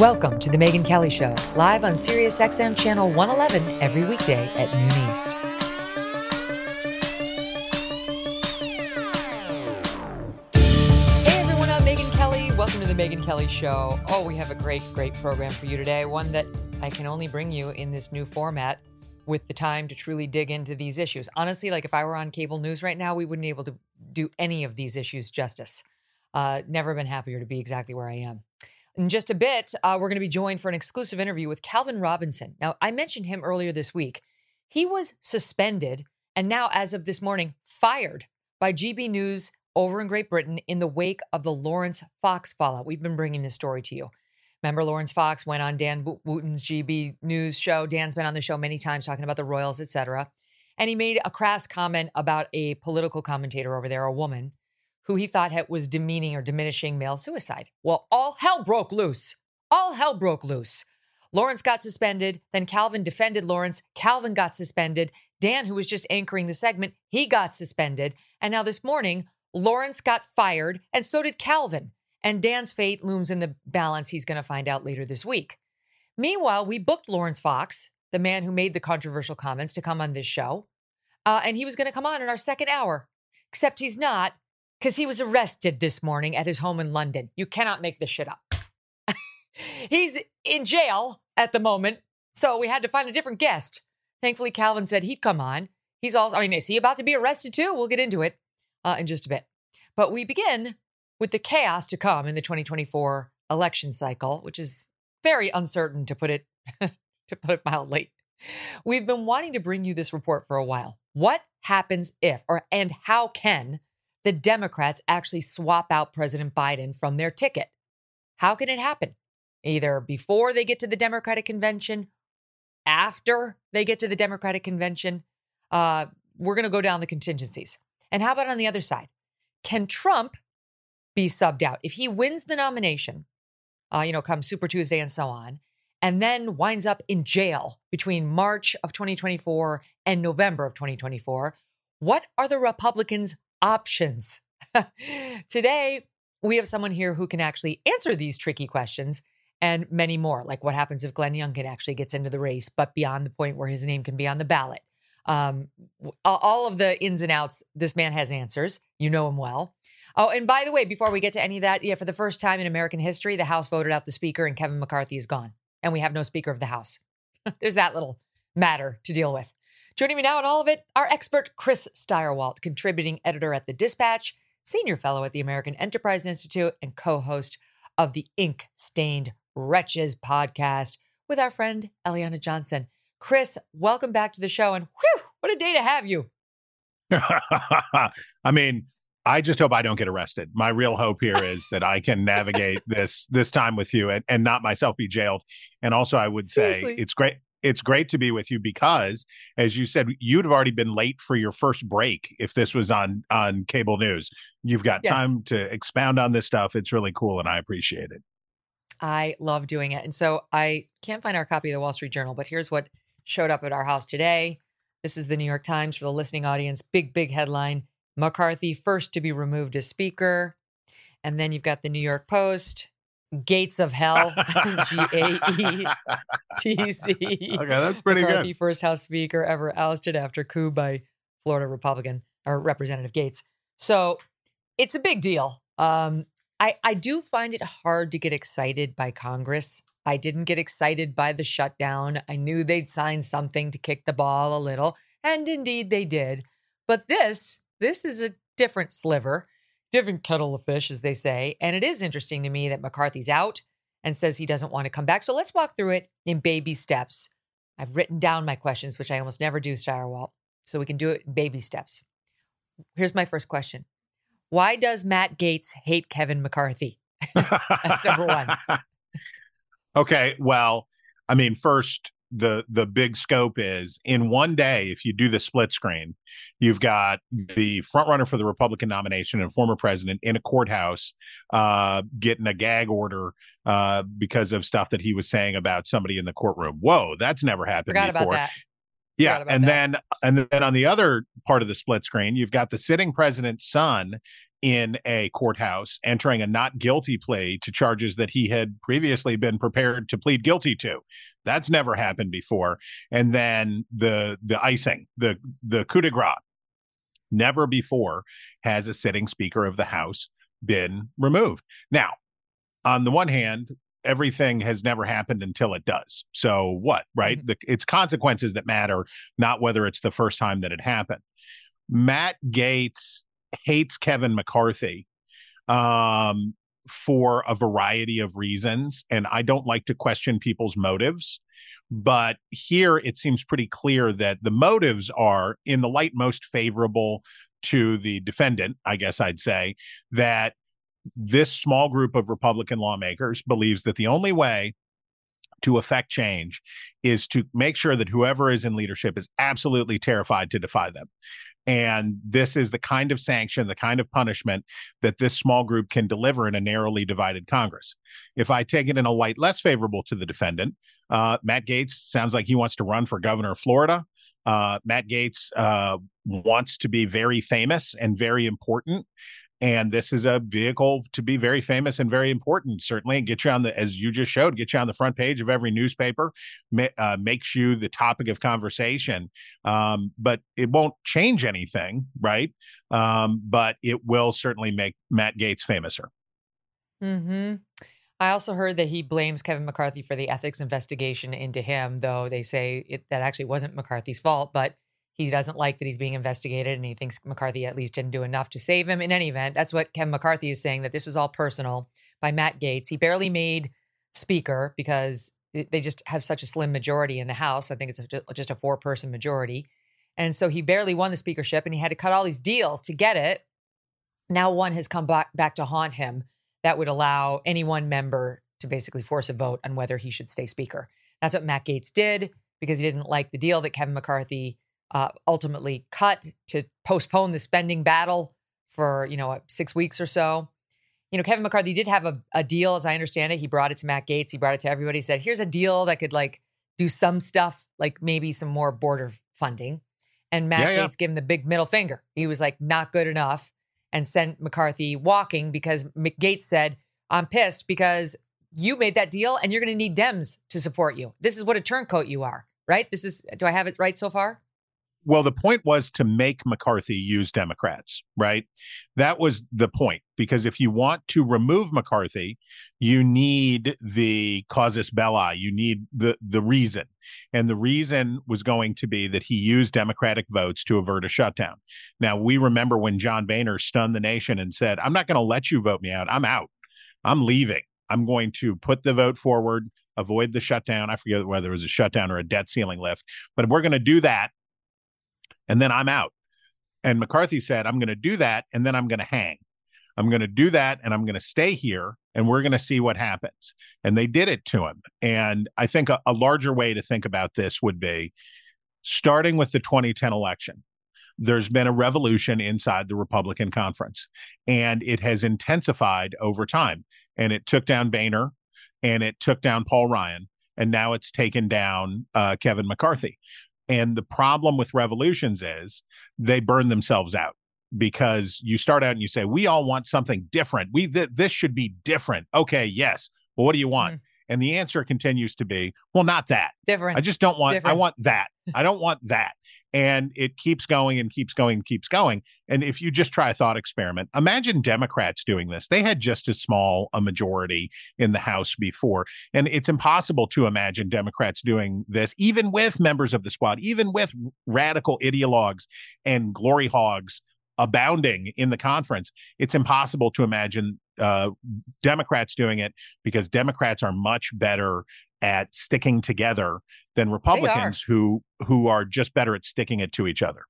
Welcome to the Megyn Kelly Show, live on Sirius XM Channel 111 every weekday at noon East. Hey everyone, I'm Megyn Kelly. Welcome to the Megyn Kelly Show. Oh, we have a great, great program for you today. One that I can only bring you in this new format with the time to truly dig into these issues. Honestly, like if I were on cable news right now, we wouldn't be able to do any of these issues justice. Uh, never been happier to be exactly where I am. In just a bit, uh, we're going to be joined for an exclusive interview with Calvin Robinson. Now, I mentioned him earlier this week. He was suspended and now, as of this morning, fired by GB News over in Great Britain in the wake of the Laurence Fox fallout. We've been bringing this story to you. Remember, Laurence Fox went on Dan Wootton's GB News show. Dan's been on the show many times talking about the Royals, etc. And he made a crass comment about a political commentator over there, a woman, who he thought was demeaning or diminishing male suicide. Well, all hell broke loose. All hell broke loose. Laurence got suspended. Then Calvin defended Laurence. Calvin got suspended. Dan, who was just anchoring the segment, he got suspended. And now this morning, Laurence got fired, and so did Calvin. And Dan's fate looms in the balance he's going to find out later this week. Meanwhile, we booked Laurence Fox, the man who made the controversial comments, to come on this show. Uh, and he was going to come on in our second hour, except he's not because he was arrested this morning at his home in London. You cannot make this shit up. he's in jail at the moment, so we had to find a different guest. Thankfully, Calvin said he'd come on. He's all, I mean, is he about to be arrested too? We'll get into it uh, in just a bit. But we begin with the chaos to come in the 2024 election cycle, which is very uncertain to put it to put it mildly. We've been wanting to bring you this report for a while. What happens if or and how can the Democrats actually swap out President Biden from their ticket? How can it happen? Either before they get to the Democratic convention, after they get to the Democratic convention. Uh, we're going to go down the contingencies. And how about on the other side? Can Trump be subbed out. If he wins the nomination, uh, you know, come Super Tuesday and so on, and then winds up in jail between March of 2024 and November of 2024, what are the Republicans' options? Today, we have someone here who can actually answer these tricky questions and many more, like what happens if Glenn Youngkin actually gets into the race, but beyond the point where his name can be on the ballot. Um, all of the ins and outs, this man has answers. You know him well. Oh, and by the way, before we get to any of that, yeah, for the first time in American history, the House voted out the Speaker and Kevin McCarthy is gone. And we have no Speaker of the House. There's that little matter to deal with. Joining me now on all of it, our expert Chris Stirewalt, contributing editor at The Dispatch, senior fellow at the American Enterprise Institute, and co host of the Ink Stained Wretches podcast with our friend Eliana Johnson. Chris, welcome back to the show. And whew, what a day to have you. I mean, I just hope I don't get arrested. My real hope here is that I can navigate this this time with you and, and not myself be jailed. And also I would Seriously. say it's great it's great to be with you because as you said you'd have already been late for your first break if this was on on cable news. You've got yes. time to expound on this stuff. It's really cool and I appreciate it. I love doing it. And so I can't find our copy of the Wall Street Journal, but here's what showed up at our house today. This is the New York Times for the listening audience. Big, big headline McCarthy first to be removed as Speaker. And then you've got the New York Post, Gates of Hell, G A E T C. Okay, that's pretty McCarthy, good. first House Speaker ever ousted after coup by Florida Republican or Representative Gaetz. So it's a big deal. Um, I, I do find it hard to get excited by Congress. I didn't get excited by the shutdown. I knew they'd sign something to kick the ball a little, and indeed they did. But this this is a different sliver, different kettle of fish, as they say. And it is interesting to me that McCarthy's out and says he doesn't want to come back. So let's walk through it in baby steps. I've written down my questions, which I almost never do, Stirewalt, so we can do it in baby steps. Here's my first question Why does Matt Gaetz hate Kevin McCarthy? That's number one. okay. Well, I mean, first, the the big scope is in one day if you do the split screen you've got the front runner for the republican nomination and former president in a courthouse uh, getting a gag order uh, because of stuff that he was saying about somebody in the courtroom. Whoa that's never happened Forgot before. yeah and that. then and then on the other part of the split screen you've got the sitting president's son in a courthouse entering a not guilty plea to charges that he had previously been prepared to plead guilty to. That's never happened before. And then the the icing, the the coup de grace. Never before has a sitting speaker of the House been removed. Now, on the one hand, everything has never happened until it does. So what, right? Mm-hmm. The, it's consequences that matter, not whether it's the first time that it happened. Matt Gaetz hates Kevin McCarthy um, for a variety of reasons, and I don't like to question people's motives. But here it seems pretty clear that the motives are in the light most favorable to the defendant, I guess I'd say, that this small group of Republican lawmakers believes that the only way to affect change is to make sure that whoever is in leadership is absolutely terrified to defy them. And this is the kind of sanction, the kind of punishment that this small group can deliver in a narrowly divided Congress. If I take it in a light less favorable to the defendant, uh, Matt Gaetz sounds like he wants to run for governor of Florida. Uh, Matt Gaetz uh, wants to be very famous and very important and this is a vehicle to be very famous and very important certainly and get you on the as you just showed get you on the front page of every newspaper uh, makes you the topic of conversation. Um, but it won't change anything right? Um, but it will certainly make matt gaetz famouser. Hmm I also heard that he blames Kevin McCarthy for the ethics investigation into him, though they say it, that actually wasn't McCarthy's fault. But he doesn't like that he's being investigated and he thinks McCarthy at least didn't do enough to save him. In any event, that's what Kevin McCarthy is saying that this is all personal by Matt Gaetz. He barely made speaker because they just have such a slim majority in the House. I think it's just a four person majority. And so he barely won the speakership and he had to cut all these deals to get it. Now one has come back, back to haunt him that would allow any one member to basically force a vote on whether he should stay speaker. That's what Matt Gaetz did because he didn't like the deal that Kevin McCarthy uh, ultimately cut to postpone the spending battle for you know six weeks or so. You know, Kevin McCarthy did have a, a deal, as I understand it. He brought it to Matt Gaetz. He brought it to everybody. He said, "Here's a deal that could like do some stuff, like maybe some more border funding." And Matt yeah, Gaetz yeah. gave him the big middle finger. He was like, "Not good enough," and sent McCarthy walking because Gaetz said, "I'm pissed because you made that deal, and you're going to need Dems to support you. This is what a turncoat you are." Right? This is. Do I have it right so far? Well, the point was to make McCarthy use Democrats, right? That was the point. Because if you want to remove McCarthy, you need the casus belli, you need the the reason. And the reason was going to be that he used Democratic votes to avert a shutdown. Now, we remember when John Boehner stunned the nation and said, I'm not going to let you vote me out. I'm out. I'm leaving. I'm going to put the vote forward, avoid the shutdown. I forget whether it was a shutdown or a debt ceiling lift, but we're going to do that and then I'm out. And McCarthy said, I'm going to do that and then I'm going to hang. I'm going to do that and I'm going to stay here and we're going to see what happens. And they did it to him. And I think a, a larger way to think about this would be starting with the 2010 election. There's been a revolution inside the Republican conference and it has intensified over time. And it took down Boehner and it took down Paul Ryan and now it's taken down uh, Kevin McCarthy. And the problem with revolutions is they burn themselves out because you start out and you say, we all want something different. We th- this should be different. Okay, yes. Well, what do you want? Mm-hmm. And the answer continues to be, well, not that. Different. I just don't want, Different. I want that. I don't want that. And it keeps going and keeps going and keeps going. And if you just try a thought experiment, imagine Democrats doing this. They had just as small a majority in the House before. And it's impossible to imagine Democrats doing this, even with members of the squad, even with radical ideologues and glory hogs abounding in the conference. It's impossible to imagine uh, Democrats doing it because Democrats are much better at sticking together than Republicans who who are just better at sticking it to each other.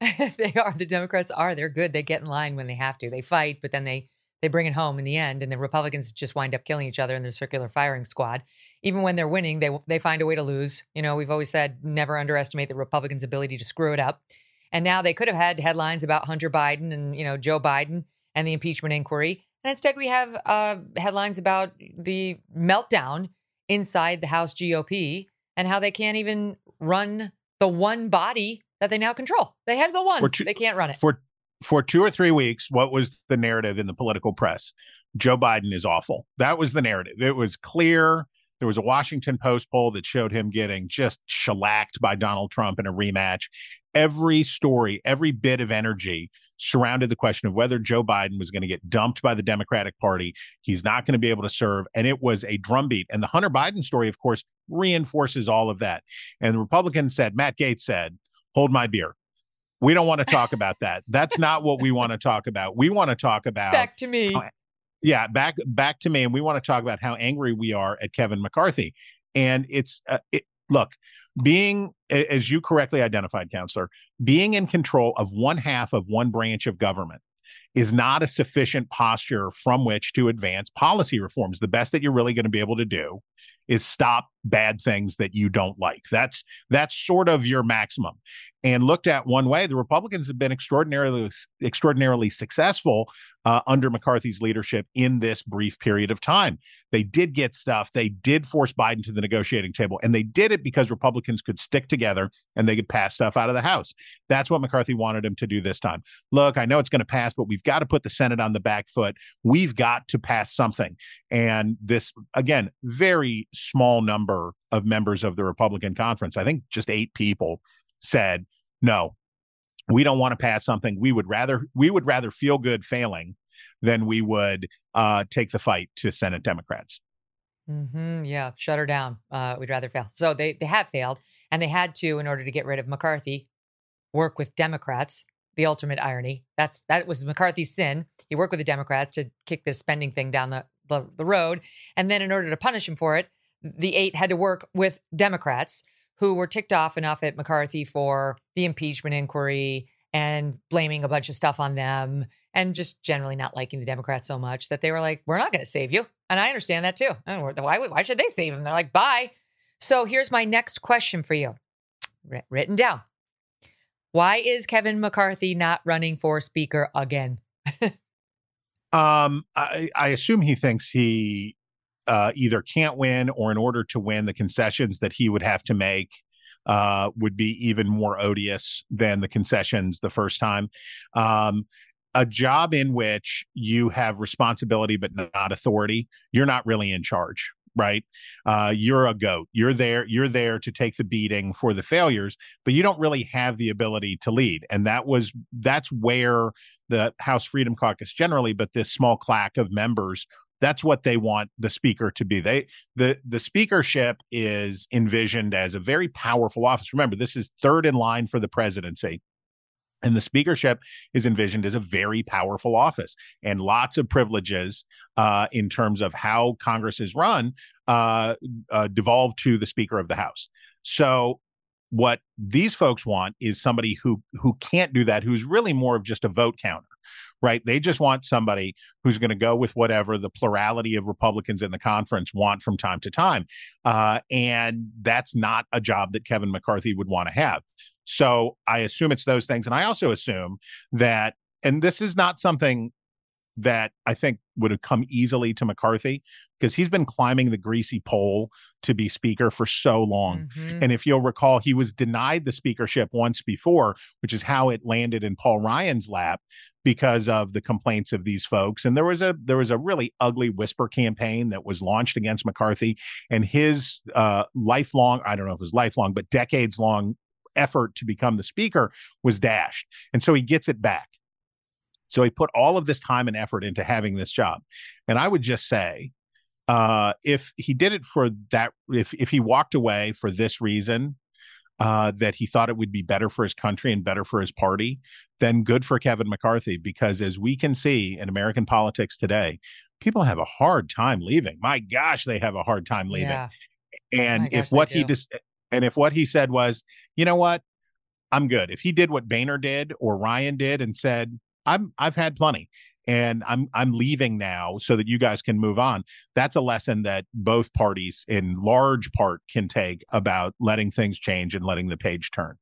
they are. The Democrats are. They're good. They get in line when they have to. They fight, but then they they bring it home in the end. And the Republicans just wind up killing each other in their circular firing squad. Even when they're winning, they they find a way to lose. You know, we've always said never underestimate the Republicans' ability to screw it up. And now they could have had headlines about Hunter Biden and you know Joe Biden and the impeachment inquiry, and instead, we have uh, headlines about the meltdown inside the House GOP and how they can't even run the one body that they now control. They had the one, two, they can't run it for for two or three weeks, what was the narrative in the political press? Joe Biden is awful. That was the narrative. It was clear. There was a Washington Post poll that showed him getting just shellacked by Donald Trump in a rematch. Every story, every bit of energy surrounded the question of whether Joe Biden was going to get dumped by the Democratic Party. He's not going to be able to serve. And it was a drumbeat. And the Hunter Biden story, of course, reinforces all of that. And the Republicans said, Matt Gaetz said, hold my beer. We don't want to talk about that. That's not what we want to talk about. We want to talk about back to me. How, yeah, back back to me, and we want to talk about how angry we are at Kevin McCarthy. And it's uh, it, look, being as you correctly identified, counselor, being in control of one half of one branch of government is not a sufficient posture from which to advance policy reforms. The best that you're really going to be able to do is stop bad things that you don't like. That's that's sort of your maximum. And looked at one way, the Republicans have been extraordinarily extraordinarily successful uh, under McCarthy's leadership in this brief period of time. They did get stuff. They did force Biden to the negotiating table, and they did it because Republicans could stick together and they could pass stuff out of the House. That's what McCarthy wanted him to do this time. Look, I know it's going to pass, but we've got to put the Senate on the back foot. We've got to pass something. And this, again, very small number of members of the Republican conference, I think just eight people said, no, we don't want to pass something. We would rather we would rather feel good failing than we would uh, take the fight to Senate Democrats. Mm-hmm, yeah, shut her down. Uh, we'd rather fail. So they they have failed, and they had to, in order to get rid of McCarthy, work with Democrats. The ultimate irony. That's that was McCarthy's sin. He worked with the Democrats to kick this spending thing down the, the, the road, and then in order to punish him for it, the eight had to work with Democrats who were ticked off enough at McCarthy for the impeachment inquiry and blaming a bunch of stuff on them and just generally not liking the Democrats so much that they were like, we're not going to save you. And I understand that too. Why, why should they save him? They're like, bye. So here's my next question for you written down. Why is Kevin McCarthy not running for speaker again? um, I, I assume he thinks he uh, either can't win or in order to win, the concessions that he would have to make uh, would be even more odious than the concessions the first time. Um, a job in which you have responsibility but not authority, you're not really in charge right? Uh, you're a goat. You're there you're there to take the beating for the failures but you don't really have the ability to lead. And that was that's where the house freedom caucus generally but this small clack of members that's what they want the speaker to be. They the the speakership is envisioned as a very powerful office. Remember this is third in line for the presidency. And the speakership is envisioned as a very powerful office and lots of privileges uh, in terms of how Congress is run uh, uh, devolve to the Speaker of the House. So, what these folks want is somebody who who can't do that, who's really more of just a vote counter right? They just want somebody who's going to go with whatever the plurality of Republicans in the conference want from time to time. Uh, and that's not a job that Kevin McCarthy would want to have. So I assume it's those things. And I also assume that, and this is not something that I think would have come easily to McCarthy because he's been climbing the greasy pole to be speaker for so long. Mm-hmm. And if you'll recall, he was denied the speakership once before, which is how it landed in Paul Ryan's lap because of the complaints of these folks. And there was a there was a really ugly whisper campaign that was launched against McCarthy and his uh, lifelong, I don't know if it was lifelong, but decades long effort to become the speaker was dashed. And so he gets it back. So he put all of this time and effort into having this job. And I would just say, uh, if he did it for that, if if he walked away for this reason, uh, that he thought it would be better for his country and better for his party, then good for Kevin McCarthy. Because as we can see in American politics today, people have a hard time leaving. My gosh, they have a hard time leaving. Yeah. And if what he just and if what he said was, you know what, I'm good. If he did what Boehner did or Ryan did and said, I'm I've had plenty and I'm I'm leaving now so that you guys can move on. That's a lesson that both parties in large part can take about letting things change and letting the page turn.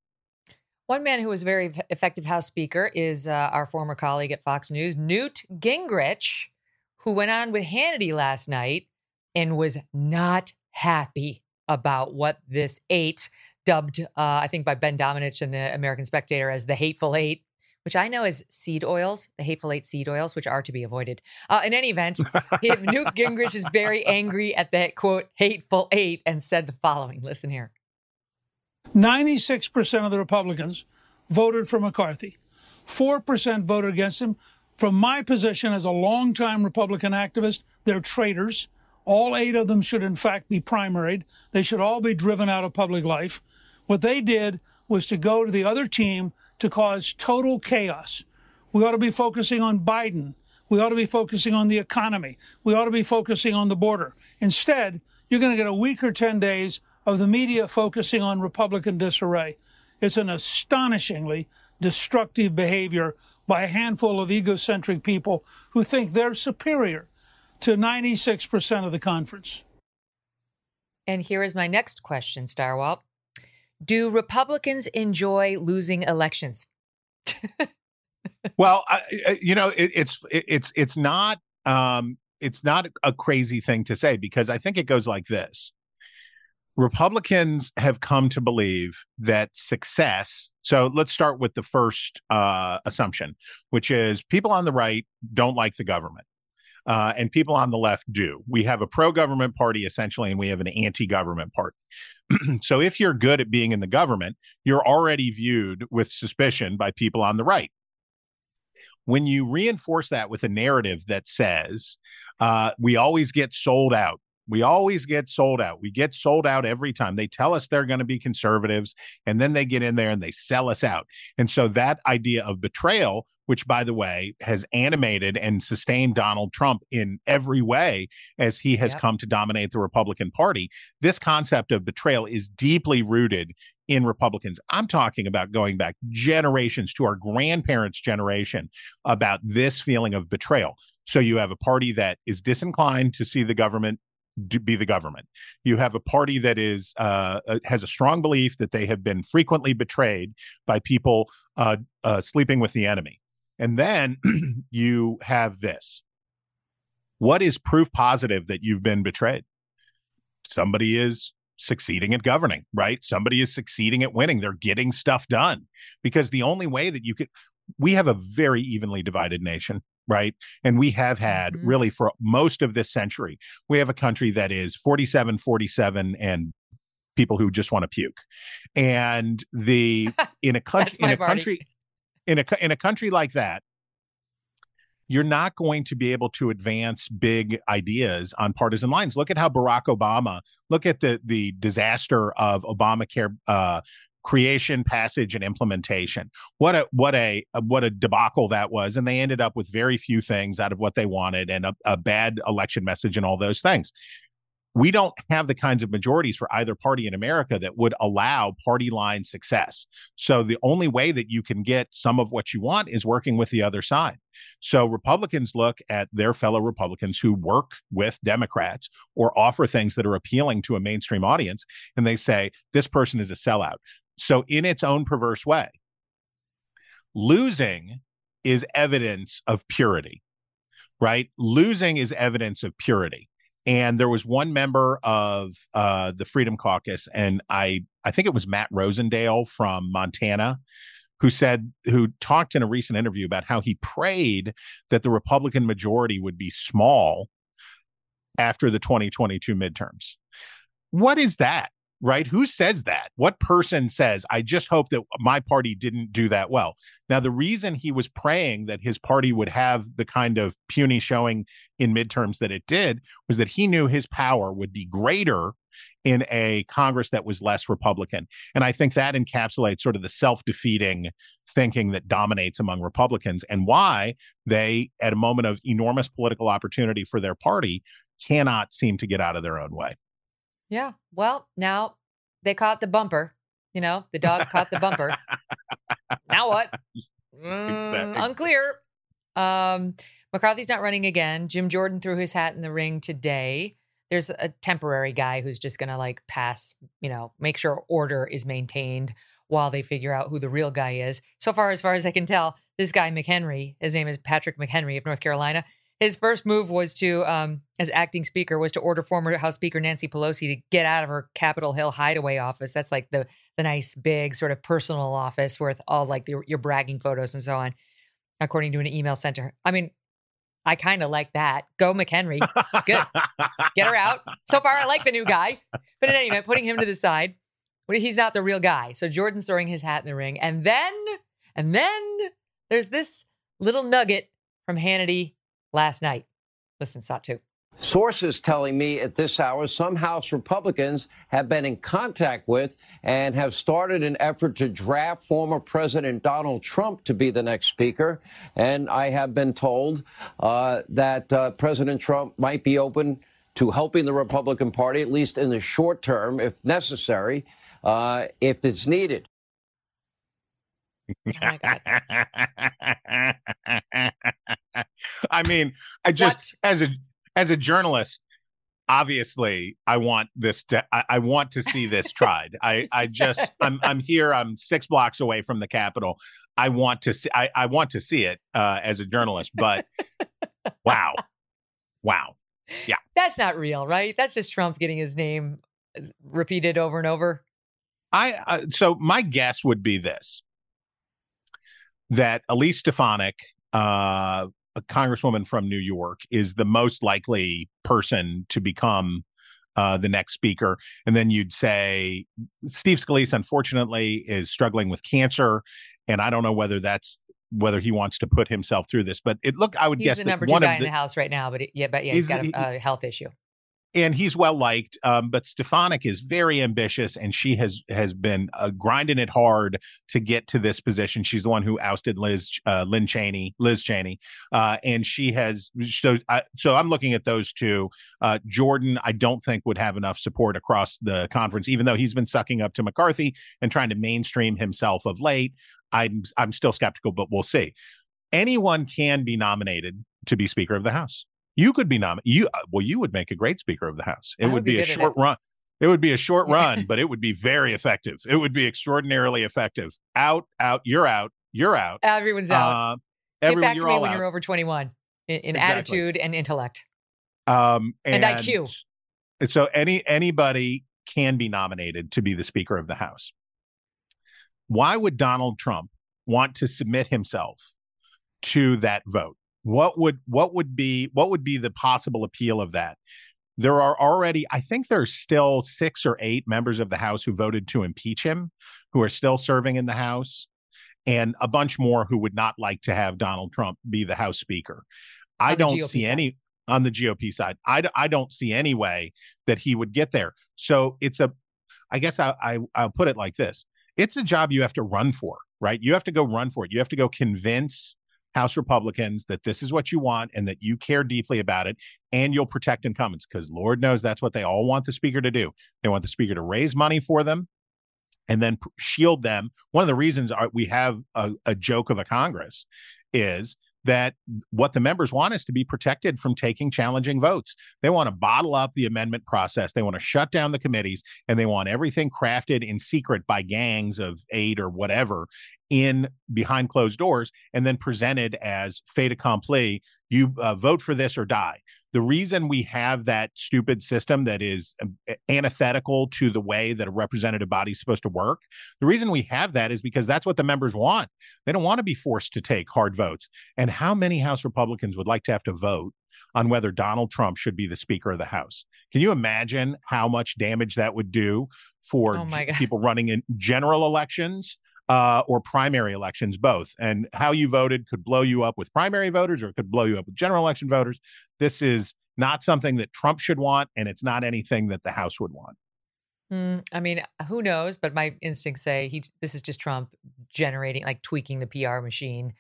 One man who was very effective House Speaker is uh, our former colleague at Fox News, Newt Gingrich, who went on with Hannity last night and was not happy about what this eight, dubbed, uh, I think, by Ben Domenech and the American Spectator as the Hateful Eight, which I know is seed oils, the hateful eight seed oils, which are to be avoided. Uh, in any event, Newt Gingrich is very angry at the quote hateful eight and said the following. Listen here. 96% of the Republicans voted for McCarthy. 4% voted against him. From my position as a longtime Republican activist, they're traitors. All eight of them should, in fact, be primaried. They should all be driven out of public life. What they did was to go to the other team to cause total chaos. We ought to be focusing on Biden. We ought to be focusing on the economy. We ought to be focusing on the border. Instead, you're going to get a week or 10 days of the media focusing on Republican disarray. It's an astonishingly destructive behavior by a handful of egocentric people who think they're superior to 96% of the conference. And here is my next question, Stirewalt. Do Republicans enjoy losing elections? well, I, you know, it, it's it, it's it's not um, it's not a crazy thing to say because I think it goes like this. Republicans have come to believe that success. So let's start with the first uh, assumption, which is people on the right don't like the government. Uh, and people on the left do. We have a pro government party essentially, and we have an anti government party. so if you're good at being in the government, you're already viewed with suspicion by people on the right. When you reinforce that with a narrative that says, uh, we always get sold out we always get sold out. We get sold out every time. They tell us they're going to be conservatives, and then they get in there and they sell us out. And so that idea of betrayal, which by the way has animated and sustained Donald Trump in every way as he has yep. come to dominate the Republican Party, this concept of betrayal is deeply rooted in Republicans. I'm talking about going back generations to our grandparents' generation about this feeling of betrayal. So you have a party that is disinclined to see the government be the government. You have a party that is uh, uh, has a strong belief that they have been frequently betrayed by people uh, uh, sleeping with the enemy, and then you have this. What is proof positive that you've been betrayed? Somebody is succeeding at governing, right? Somebody is succeeding at winning. They're getting stuff done because the only way that you could. We have a very evenly divided nation right? And we have had mm-hmm. really for most of this century, we have a country that is 47, 47, and people who just want to puke. And the in a country in a party. country in a in a country like that, you're not going to be able to advance big ideas on partisan lines. Look at how Barack Obama, look at the the disaster of Obamacare uh, creation, passage, and implementation. What a what a, a, what a debacle that was, and they ended up with very few things out of what they wanted, and a, a bad election message, and all those things. We don't have the kinds of majorities for either party in America that would allow party line success. So the only way that you can get some of what you want is working with the other side. So Republicans look at their fellow Republicans who work with Democrats or offer things that are appealing to a mainstream audience, and they say, this person is a sellout. So, in its own perverse way, losing is evidence of purity, right? Losing is evidence of purity. And there was one member of uh, the Freedom Caucus, and I I think it was Matt Rosendale from Montana, who said who talked in a recent interview about how he prayed that the Republican majority would be small after the 2022 midterms. What is that? Right? Who says that? What person says, I just hope that my party didn't do that well? Now, the reason he was praying that his party would have the kind of puny showing in midterms that it did was that he knew his power would be greater in a Congress that was less Republican. And I think that encapsulates sort of the self defeating thinking that dominates among Republicans and why they, at a moment of enormous political opportunity for their party, cannot seem to get out of their own way. Yeah. Well, now they caught the bumper. You know, the dog caught the bumper. now what? Mm, unclear. Um, McCarthy's not running again. Jim Jordan threw his hat in the ring today. There's a temporary guy who's just going to like pass, you know, make sure order is maintained while they figure out who the real guy is. So far, as far as I can tell, this guy McHenry, his name is Patrick McHenry of North Carolina, his first move was to, um, as acting speaker, was to order former House Speaker Nancy Pelosi to get out of her Capitol Hill hideaway office. That's like the the nice big sort of personal office with all like the, your bragging photos and so on, according to an email sent to her. I mean, I kind of like that. Go McHenry. Good. Get her out. So far, I like the new guy. But in any event, putting him to the side, he's not the real guy. So Jordan's throwing his hat in the ring. And then, and then there's this little nugget from Hannity last night. Listen, Satu. Sources telling me at this hour some House Republicans have been in contact with and have started an effort to draft former President Donald Trump to be the next speaker. And I have been told uh, that uh, President Trump might be open to helping the Republican Party, at least in the short term, if necessary, uh, if it's needed. Oh I mean, I just what? as a as a journalist, obviously I want this to I, I want to see this tried. I I just I'm I'm here. I'm six blocks away from the Capitol. I want to see I, I want to see it uh, as a journalist, but wow. Wow. Yeah. That's not real, right? That's just Trump getting his name repeated over and over. I uh, so my guess would be this that Elise Stefanik uh, a congresswoman from New York is the most likely person to become uh, the next speaker. And then you'd say Steve Scalise, unfortunately, is struggling with cancer, and I don't know whether that's whether he wants to put himself through this. But it look, I would he's guess the number two guy in the House right now. But it, yeah, but yeah, he's, he's got a, a health issue and he's well liked. Um, but Stefanik is very ambitious, and she has has been uh, grinding it hard to get to this position. She's the one who ousted Liz uh, Lynn Cheney, Liz Cheney, uh, and she has. So, I, so I'm looking at those two. Uh, Jordan, I don't think would have enough support across the conference, even though he's been sucking up to McCarthy and trying to mainstream himself of late. I'm I'm still skeptical, but we'll see. Anyone can be nominated to be Speaker of the House. You could be nominated. You uh, well, you would make a great Speaker of the House. It would, would be, be a short run. It would be a short run, but it would be very effective. It would be extraordinarily effective. Out, out, you're out, you're out. Everyone's out. Uh, Get back to me when out. you're over 21 in, in exactly. attitude and intellect. Um, and, and IQ. So any anybody can be nominated to be the Speaker of the House. Why would Donald Trump want to submit himself to that vote? What would what would be what would be the possible appeal of that? There are already i think there's still six or eight members of the house who voted to impeach him who are still serving in the house and a bunch more who would not like to have donald trump be the house speaker. I don't GOP see side. any on the gop side. I, I don't see any way that he would get there. So it's a i guess I, I i'll put it like this. It's a job you have to run for right? You have to go run for it. You have to go convince House Republicans that this is what you want and that you care deeply about it and you'll protect incumbents because Lord knows that's what they all want the speaker to do. They want the speaker to raise money for them and then shield them. One of the reasons uh, we have a, a joke of a Congress is that what the members want is to be protected from taking challenging votes. They want to bottle up the amendment process. They want to shut down the committees and they want everything crafted in secret by gangs of eight or whatever in behind closed doors and then presented as fait accompli you uh, vote for this or die the reason we have that stupid system that is um, antithetical to the way that a representative body is supposed to work the reason we have that is because that's what the members want. They don't want to be forced to take hard votes. And how many house republicans would like to have to vote on whether Donald Trump should be the Speaker of the House. Can you imagine how much damage that would do for oh people running in general elections uh, or primary elections, both. And how you voted could blow you up with primary voters or it could blow you up with general election voters. This is not something that Trump should want, and it's not anything that the House would want. Mm, I mean, who knows? But my instincts say he. This is just Trump generating, like tweaking the PR machine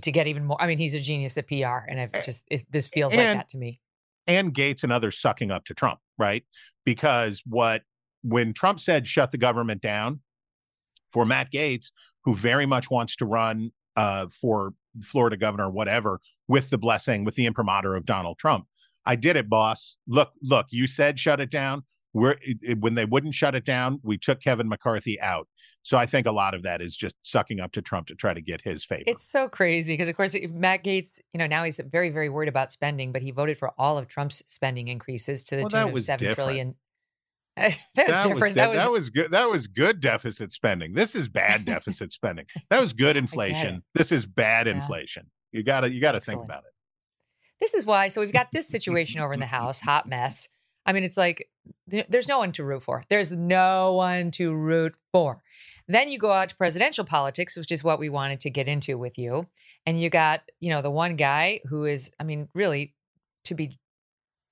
to get even more. I mean, he's a genius at PR, and I've just it, this feels and, like that to me. And Gaetz and others sucking up to Trump, right? Because what when Trump said shut the government down, for Matt Gaetz, who very much wants to run uh, for Florida governor, whatever, with the blessing, with the imprimatur of Donald Trump. I did it, boss. Look, look, you said shut it down. We're it, it, when they wouldn't shut it down, we took Kevin McCarthy out. So I think a lot of that is just sucking up to Trump to try to get his favor. It's so crazy because, of course, Matt Gaetz, you know, now he's very, very worried about spending, but he voted for all of Trump's spending increases to the well, tune of seven different. trillion. that was that different. Was, that, was, that was good. That was good deficit spending. This is bad deficit spending. That was good inflation. This is bad yeah. inflation. You gotta you gotta Excellent. think about it. This is why. So we've got this situation over in the House, hot mess. I mean, it's like there's no one to root for. There's no one to root for. Then you go out to presidential politics, which is what we wanted to get into with you. And you got, you know, the one guy who is, I mean, really to be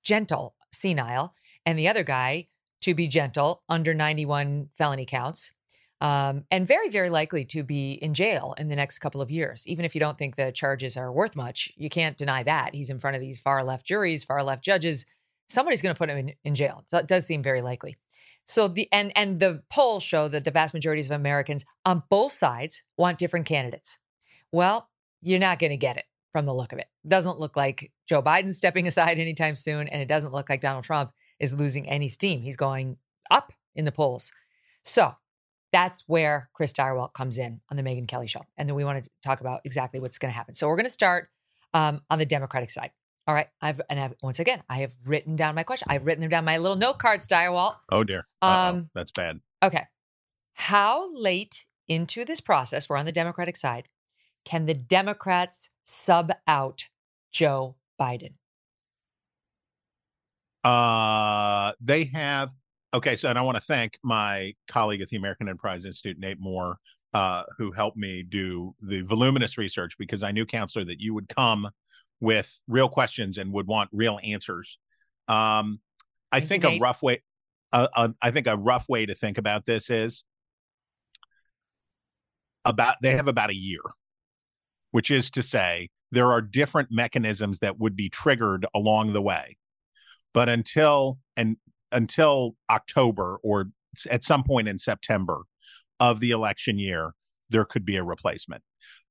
gentle, senile, and the other guy to be gentle, under 91 felony counts, um, and very, very likely to be in jail in the next couple of years. Even if you don't think the charges are worth much, you can't deny that. He's in front of these far left juries, far left judges. Somebody's going to put him in, in jail. So it does seem very likely. So the and and the polls show that the vast majority of Americans on both sides want different candidates. Well, you're not going to get it from the look of it. Doesn't look like Joe Biden's stepping aside anytime soon, and it doesn't look like Donald Trump is losing any steam. He's going up in the polls. So that's where Chris Stirewalt comes in on the Megyn Kelly show, and then we want to talk about exactly what's going to happen. So we're going to start um, on the Democratic side. All right. I've and I've once again I have written down my question. I've written them down my little note card Stirewalt. Oh dear. Uh-oh. Um that's bad. Okay. How late into this process, we're on the Democratic side, can the Democrats sub out Joe Biden? Uh they have okay, so and I want to thank my colleague at the American Enterprise Institute, Nate Moore, uh, who helped me do the voluminous research because I knew, counselor, that you would come with real questions and would want real answers. Um, I think a rough way, uh, uh, I think a rough way to think about this is about they have about a year, which is to say there are different mechanisms that would be triggered along the way, but until and until October or at some point in September of the election year, there could be a replacement.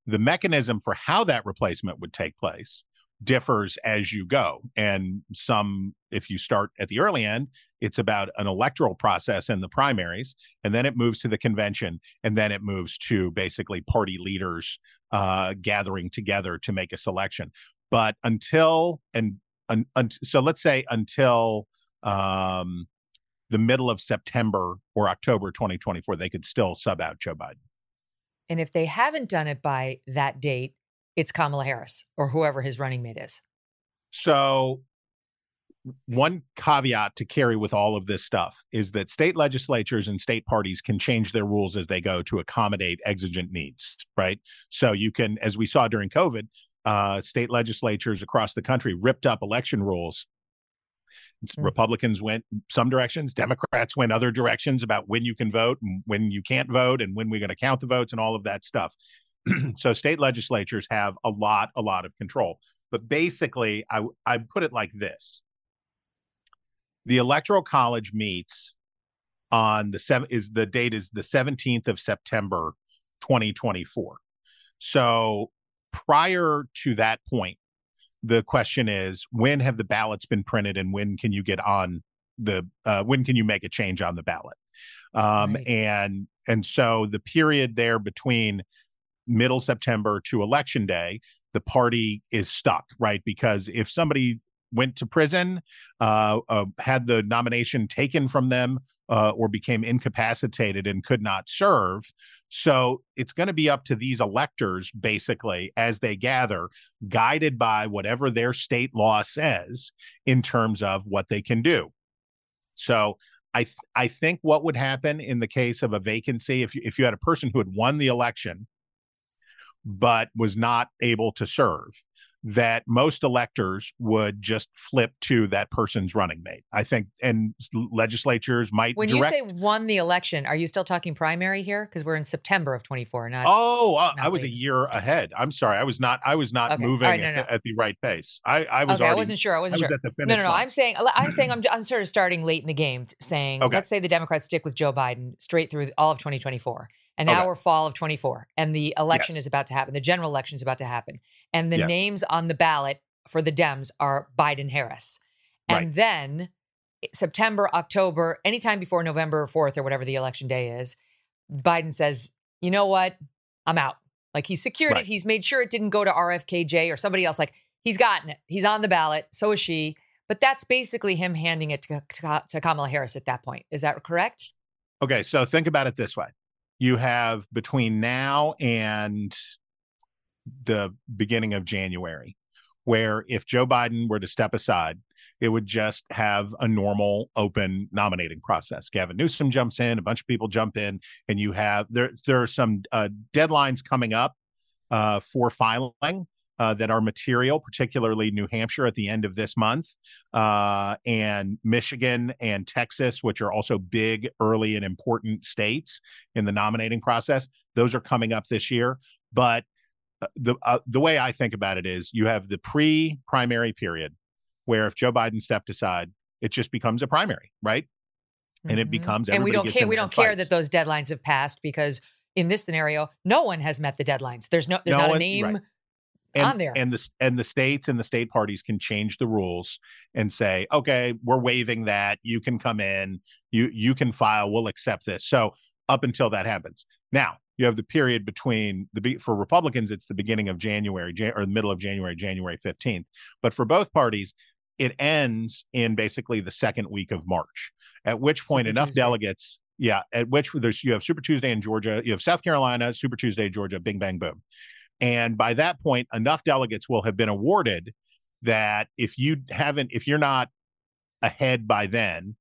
The mechanism for how that replacement would take place differs as you go. And some, if you start at the early end, it's about an electoral process in the primaries, and then it moves to the convention, and then it moves to basically party leaders uh, gathering together to make a selection. But until and un, un, so, let's say until um, the middle of September or October 2024, they could still sub out Joe Biden. And if they haven't done it by that date, it's Kamala Harris or whoever his running mate is. So, one caveat to carry with all of this stuff is that state legislatures and state parties can change their rules as they go to accommodate exigent needs, right? So, you can, as we saw during COVID, uh, state legislatures across the country ripped up election rules. Mm. Republicans went some directions, Democrats went other directions about when you can vote and when you can't vote and when we're going to count the votes and all of that stuff. so state legislatures have a lot, a lot of control. But basically, I I put it like this: the electoral college meets on the seven is the date is the 17th of September 2024. So prior to that point, the question is when have the ballots been printed and when can you get on the uh, when can you make a change on the ballot? Um, right. and and so the period there between middle September to election day, the party is stuck, right? Because if somebody went to prison, uh, uh, had the nomination taken from them, uh, or became incapacitated and could not serve. So it's going to be up to these electors, basically, as they gather, guided by whatever their state law says in terms of what they can do. So I th- I think what would happen in the case of a vacancy, if you, if you had a person who had won the election but was not able to serve that most electors would just flip to that person's running mate. I think, and legislatures might. When direct... you say won the election, are you still talking primary here? Because we're in September of 24, not. Oh, uh, not I was late. a year ahead. I'm sorry, I was not. I was not okay. moving right, no, no. At, at, the right pace. I, I was. Okay, already, I wasn't sure. I wasn't I was sure. no, no, no. Line. I'm saying. I'm saying. I'm. I'm sort of starting late in the game, saying. Okay. Let's say the Democrats stick with Joe Biden straight through all of 2024. And now okay. we're fall of 24, and the election yes. is about to happen. The general election is about to happen. And the yes. names on the ballot for the Dems are Biden Harris. And right. then eh, September, October, anytime before November 4th or whatever the election day is, Biden says, you know what? I'm out. Like he secured right. it. He's made sure it didn't go to RFK Jr. or somebody else. Like he's gotten it. He's on the ballot. So is she. But that's basically him handing it to, to, Kamala Harris at that point. Is that correct? Okay. So think about it this way you have between now and the beginning of January, where if Joe Biden were to step aside, it would just have a normal open nominating process. Gavin Newsom jumps in, a bunch of people jump in, and you have there there are some uh, deadlines coming up uh, for filing. Uh, that are material, particularly New Hampshire at the end of this month, uh, and Michigan and Texas, which are also big, early, and important states in the nominating process. Those are coming up this year. But uh, the uh, the way I think about it is, you have the pre-primary period, where if Joe Biden stepped aside, it just becomes a primary, right? Mm-hmm. And it mm-hmm. becomes and we don't care. We don't care that those deadlines have passed because in this scenario, no one has met the deadlines. There's no there's no not one, a name. Right. And, on there. and the and the states and the state parties can change the rules and say, okay, we're waiving that. You can come in. You you can file. We'll accept this. So up until that happens. Now, you have the period between the for Republicans, it's the beginning of January or the middle of January, January 15th. But for both parties, it ends in basically the second week of March, at which point Super enough Tuesday. delegates, yeah, at which there's you have Super Tuesday in Georgia, you have South Carolina, Super Tuesday, Georgia, bing, bang, boom. And by that point, enough delegates will have been awarded that if you haven't, if you're not ahead by then,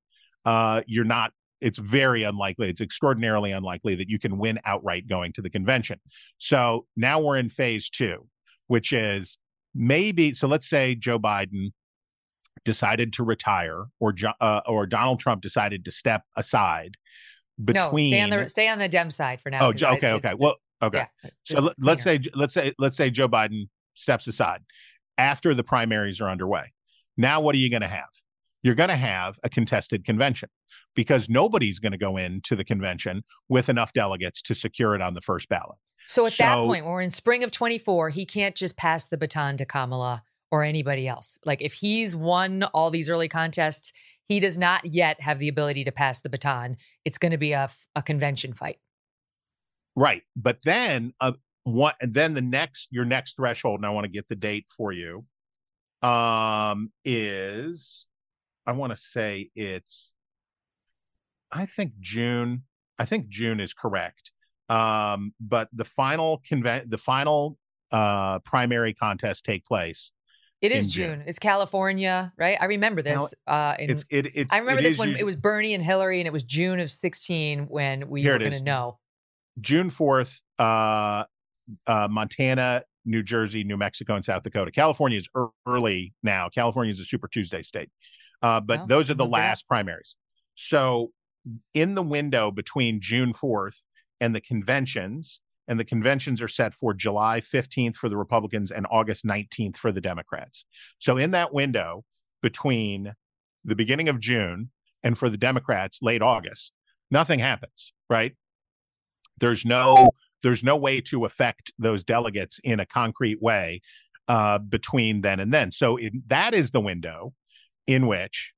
uh, you're not it's very unlikely, it's extraordinarily unlikely that you can win outright going to the convention. So now we're in phase two, which is maybe, so let's say Joe Biden decided to retire or uh, or Donald Trump decided to step aside between no, stay on the stay on the Dem side for now. Oh, okay, I, okay. Well, okay. Yeah, so let's say let's say let's say Joe Biden steps aside after the primaries are underway. Now what are you going to have? You're going to have a contested convention because nobody's going to go into the convention with enough delegates to secure it on the first ballot. So at so, that point, when we're in spring of 24, he can't just pass the baton to Kamala or anybody else. Like if he's won all these early contests, he does not yet have the ability to pass the baton. It's going to be a, a convention fight. Right. But then uh, what and then the next your next threshold and I want to get the date for you um is I want to say it's I think June. I think June is correct. Um, but the final convent, the final uh, primary contest take place. It is June. June. It's California, right? I remember this. Uh, in, it's it, it, I remember this when it was Bernie and Hillary, and it was June of sixteen when we Here were going to know. June fourth, uh, uh, Montana, New Jersey, New Mexico, and South Dakota. California is early now. California is a Super Tuesday state, uh, but well, those are the last primaries. So in the window between June 4th and the conventions, and the conventions are set for July 15th for the Republicans and August 19th for the Democrats. So, in that window between the beginning of June and for the Democrats, late August, nothing happens, right? There's no there's no way to affect those delegates in a concrete way uh, between then and then. So that is the window in which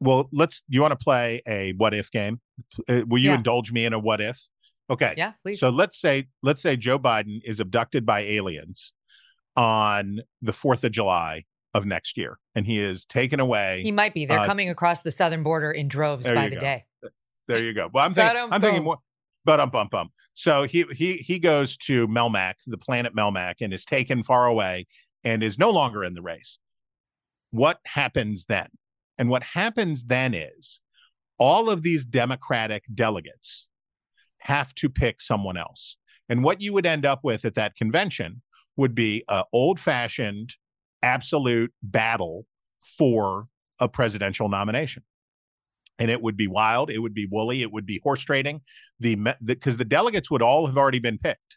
well, let's. You want to play a what if game? Uh, will you yeah. indulge me in a what if? Okay. Yeah, please. So let's say let's say Joe Biden is abducted by aliens on the 4th of July of next year and he is taken away. He might be. They're uh, coming across the southern border in droves by the go. day. There you go. Well, I'm thinking I'm thinking more but um bum bum. So he he he goes to Melmac, the planet Melmac and is taken far away and is no longer in the race. What happens then? And what happens then is all of these Democratic delegates have to pick someone else. And what you would end up with at that convention would be an old fashioned, absolute battle for a presidential nomination. And it would be wild. It would be woolly. It would be horse trading. The because the, the delegates would all have already been picked,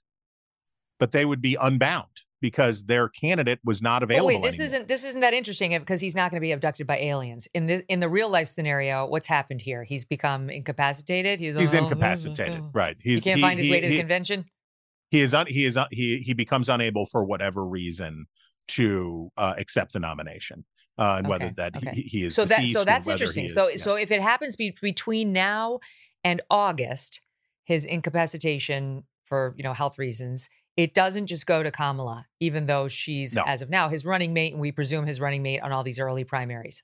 but they would be unbound because their candidate was not available. Oh, wait, this anymore. isn't this isn't that interesting because he's not going to be abducted by aliens. In this in the real life scenario, what's happened here? He's become incapacitated. He's, he's oh, incapacitated, oh, right? He's, he can't he, find his he, way to the convention. He is un, he is un, he he becomes unable for whatever reason to uh, accept the nomination. Uh, and okay, whether that okay. he, he, is so that so that's interesting. Is, so yes. so if it happens be, between now and August, his incapacitation for you know health reasons, it doesn't just go to Kamala, even though she's no. as of now his running mate, and we presume his running mate on all these early primaries.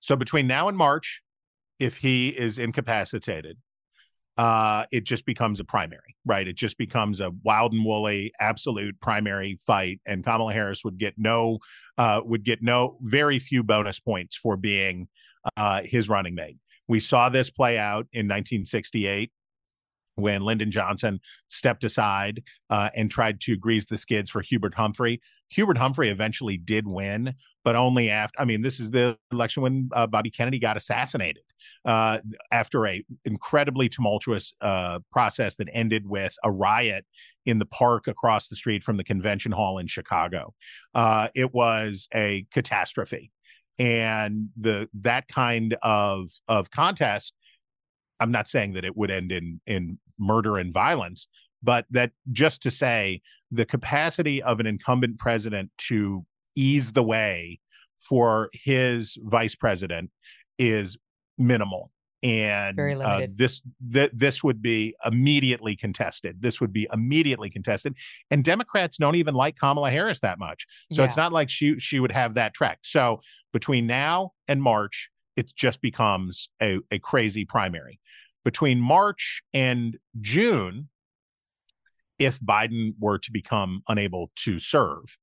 So between now and March, if he is incapacitated, uh, it just becomes a primary, right? It just becomes a wild and woolly, absolute primary fight, and Kamala Harris would get no, uh, would get no, very few bonus points for being uh, his running mate. We saw this play out in 1968 when Lyndon Johnson stepped aside uh, and tried to grease the skids for Hubert Humphrey. Hubert Humphrey eventually did win, but only after. I mean, this is the election when uh, Bobby Kennedy got assassinated uh, after a incredibly tumultuous uh, process that ended with a riot in the park across the street from the convention hall in Chicago. Uh, it was a catastrophe, and the that kind of of contest. I'm not saying that it would end in in murder and violence, but that just to say the capacity of an incumbent president to ease the way for his vice president is minimal and uh, this th- this would be immediately contested. This would be immediately contested, and Democrats don't even like Kamala Harris that much, so yeah. it's not like she she would have that track. So between now and March, it just becomes a, a crazy primary. Between March and June, if Biden were to become unable to serve,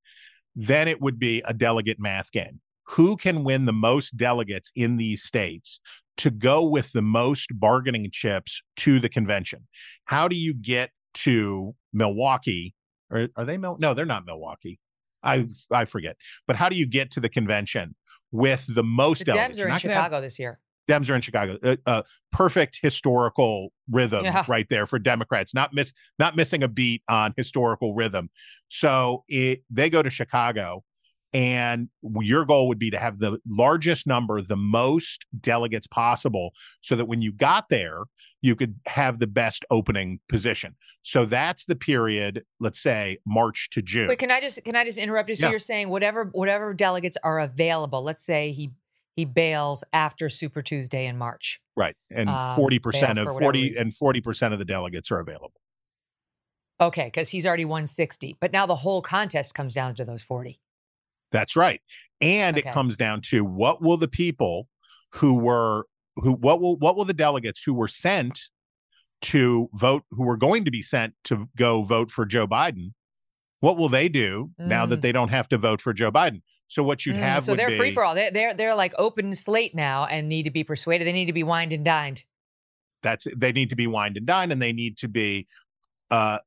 then it would be a delegate math game who can win the most delegates in these states to go with the most bargaining chips to the convention. How do you get to Milwaukee? Or are they Mil- no, they're not Milwaukee. I I forget. But how do you get to the convention with the most the delegates? Dems are in Chicago have, this year. Dems are in Chicago. A, a perfect historical rhythm yeah. right there for Democrats. Not miss not missing a beat on historical rhythm. So it, they go to Chicago and your goal would be to have the largest number, the most delegates possible, so that when you got there, you could have the best opening position. So that's the period, let's say March to June. Wait, can I just can I just interrupt you? So yeah. you're saying whatever whatever delegates are available. Let's say he he bails after Super Tuesday in March. Right, and um, forty um, percent of forty reason. and forty percent of the delegates are available. Okay, because he's already won sixty, but now the whole contest comes down to those forty. That's right. And okay. it comes down to what will the people who were who what will what will the delegates who were sent to vote who were going to be sent to go vote for Joe Biden what will they do mm. now that mm. they don't have to vote for Joe Biden? So what you'd mm, have so they're be, free for all. They're, they're they're like open slate now and need to be persuaded. They need to be wined and dined. That's they need to be wined and dined, and they need to be uh,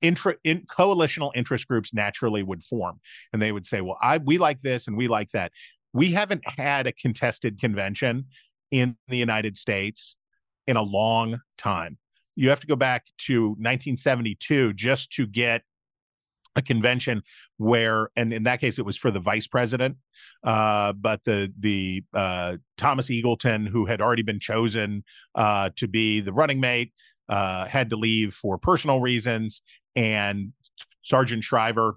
intra in coalitional interest groups naturally would form and they would say well i we like this and we like that we haven't had a contested convention in the united states in a long time you have to go back to 1972 just to get a convention where and in that case it was for the vice president uh, but the the uh, thomas eagleton who had already been chosen uh, to be the running mate uh, had to leave for personal reasons, and Sargent Shriver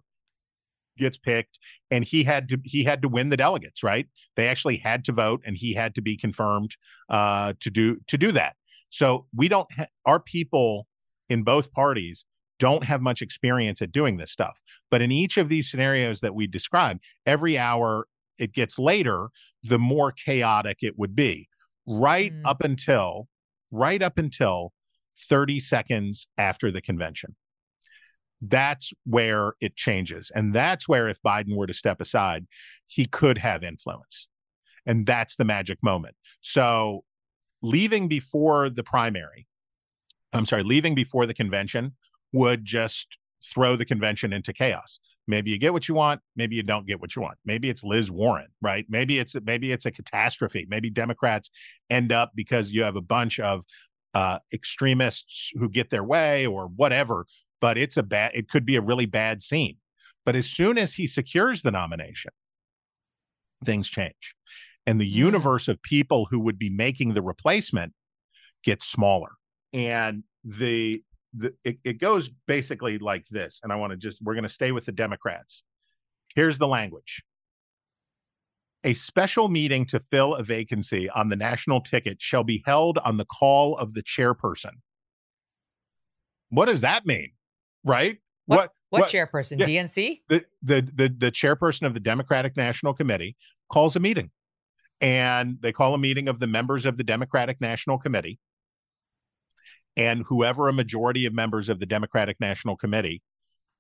gets picked and he had to he had to win the delegates right? They actually had to vote and he had to be confirmed uh to do to do that. So we don't ha- our people in both parties don't have much experience at doing this stuff but in each of these scenarios that we describe every hour it gets later the more chaotic it would be right mm. up until right up until 30 seconds after the convention. That's where it changes. And that's where, if Biden were to step aside, he could have influence. And that's the magic moment. So, leaving before the primary, I'm sorry, leaving before the convention would just throw the convention into chaos. Maybe you get what you want, maybe you don't get what you want. Maybe it's Liz Warren, right? Maybe it's maybe it's a catastrophe. Maybe Democrats end up because you have a bunch of uh, extremists who get their way or whatever. But it's a bad, it could be a really bad scene. But as soon as he secures the nomination, things change. And the mm. universe of people who would be making the replacement gets smaller. And the, the it, it goes basically like this. And I want to just, we're going to stay with the Democrats. Here's the language a special meeting to fill a vacancy on the national ticket shall be held on the call of the chairperson. What does that mean? Right? What what, what, what chairperson? Yeah, DNC? The, the the the chairperson of the Democratic National Committee calls a meeting. And they call a meeting of the members of the Democratic National Committee. And whoever a majority of members of the Democratic National Committee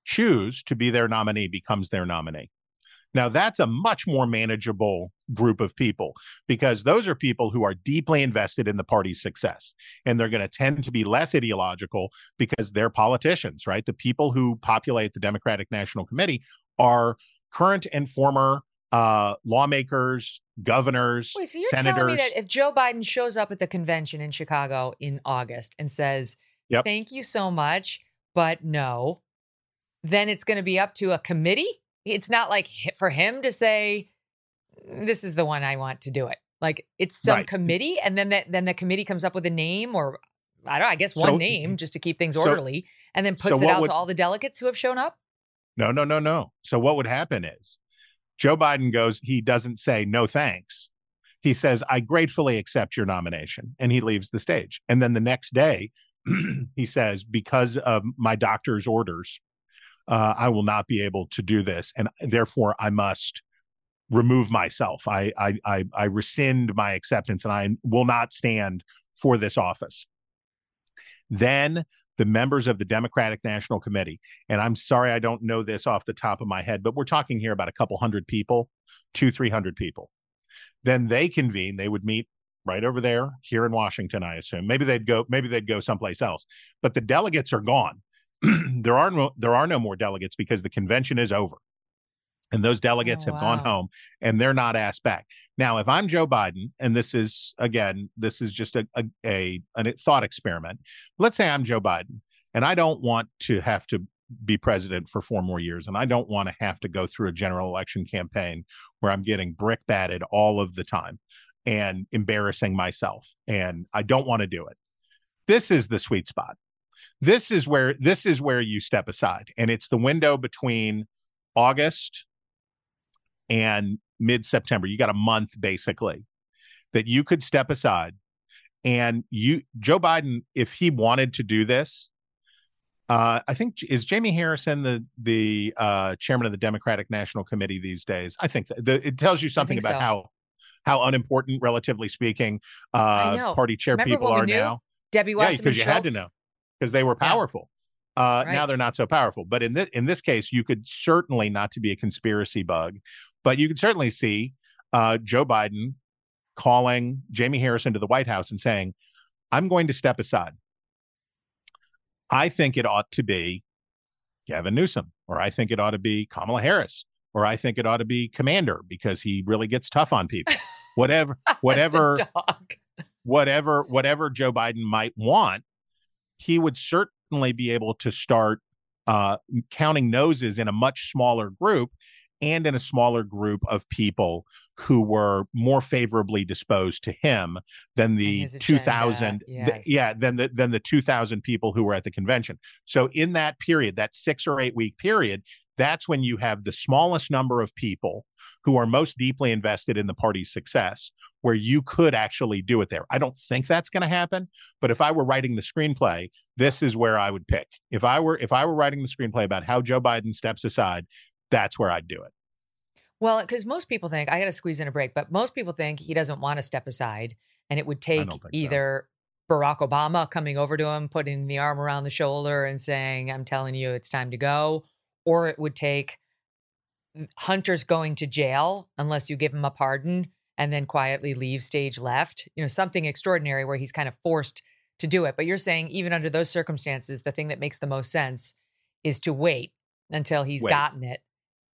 choose to be their nominee becomes their nominee. Now, that's a much more manageable group of people because those are people who are deeply invested in the party's success. And they're going to tend to be less ideological because they're politicians, right? The people who populate the Democratic National Committee are current and former uh, lawmakers, governors, Wait, so you're senators. telling me that if Joe Biden shows up at the convention in Chicago in August and says, yep. "Thank you so much, but no," then it's going to be up to a committee it's not like for him to say, "This is the one I want to do it." Like it's some right. committee, and then that then the committee comes up with a name, or I don't. know, I guess one so, name just to keep things orderly, so, and then puts so it out would, to all the delegates who have shown up. No, no, no, no. So what would happen is Joe Biden goes. He doesn't say no thanks. He says, "I gratefully accept your nomination," and he leaves the stage. And then the next day, he says, "Because of my doctor's orders." uh, I will not be able to do this, and therefore I must remove myself. I, I I I rescind my acceptance, and I will not stand for this office. Then the members of the Democratic National Committee, and I'm sorry I don't know this off the top of my head, but we're talking here about a couple hundred people, two, three hundred people. Then they convene, they would meet right over there here in Washington, I assume. Maybe they'd go, maybe they'd go someplace else. But the delegates are gone. there are no there are no more delegates because the convention is over and those delegates oh, have wow. gone home and they're not asked back. Now if i'm joe biden and this is again this is just a, a, a, a thought experiment. Let's say i'm joe biden and i don't want to have to be president for four more years and i don't want to have to go through a general election campaign where i'm getting brickbatted all of the time and embarrassing myself and i don't want to do it. This is the sweet spot. This is where this is where you step aside and it's the window between august and mid-september you got a month basically that you could step aside and you joe biden if he wanted to do this uh, I think is Jamie Harrison the the uh, chairman of the Democratic National Committee these days. I think the, it tells you something about so. how how unimportant, relatively speaking, uh, party chair Remember people are now. Debbie Wasserman because yeah, you had to know because they were powerful. Yeah. Uh, right. Now they're not so powerful. But in this in this case, you could certainly not to be a conspiracy bug, but you can certainly see uh, Joe Biden calling Jamie Harrison to the White House and saying, "I'm going to step aside. I think it ought to be Gavin Newsom, or I think it ought to be Kamala Harris, or I think it ought to be Commander because he really gets tough on people. Whatever, whatever, whatever, whatever Joe Biden might want." he would certainly be able to start uh, counting noses in a much smaller group and in a smaller group of people who were more favorably disposed to him than the 2000 yes. yeah than the than the 2000 people who were at the convention so in that period that 6 or 8 week period that's when you have the smallest number of people who are most deeply invested in the party's success, where you could actually do it there. I don't think that's going to happen, but if I were writing the screenplay, this is where I would pick. If I were if I were writing the screenplay about how Joe Biden steps aside, that's where I'd do it. Well, because most people think I got to squeeze in a break, but most people think he doesn't want to step aside, and it would take either so. Barack Obama coming over to him, putting the arm around the shoulder, and saying, "I'm telling you, it's time to go," or it would take Hunter's going to jail unless you give him a pardon and then quietly leave stage left. You know, something extraordinary where he's kind of forced to do it. But you're saying even under those circumstances, the thing that makes the most sense is to wait until he's wait. gotten it.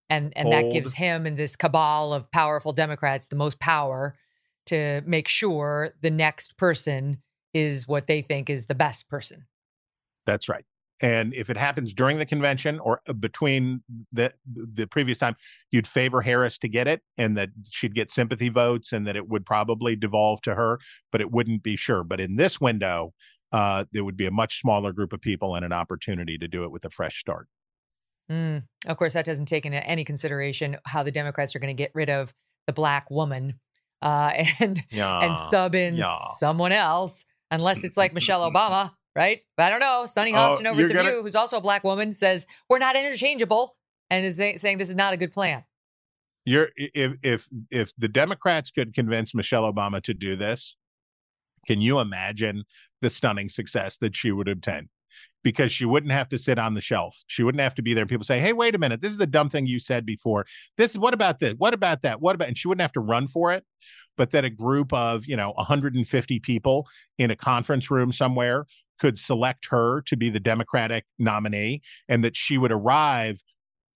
And and that gives him and this cabal of powerful Democrats the most power to make sure the next person is what they think is the best person. That's right. And if it happens during the convention or uh, between the the previous time, you'd favor Harris to get it, and that she'd get sympathy votes, and that it would probably devolve to her, but it wouldn't be sure. But in this window, uh, there would be a much smaller group of people and an opportunity to do it with a fresh start. Mm. Of course, that doesn't take into any consideration how the Democrats are going to get rid of the black woman uh, and yeah. and sub in yeah. someone else, unless it's like Michelle Obama right? But I don't know. Oh, Hostin over at The gonna... View, who's also a black woman, says we're not interchangeable and is saying this is not a good plan. You're if if if the Democrats could convince Michelle Obama to do this, can you imagine the stunning success that she would obtain? Because she wouldn't have to sit on the shelf. She wouldn't have to be there. People say, "Hey, wait a minute, this is the dumb thing you said before. This is what about this? What about that? What about?" And she wouldn't have to run for it. But that a group of you know 150 people in a conference room somewhere could select her to be the Democratic nominee, and that she would arrive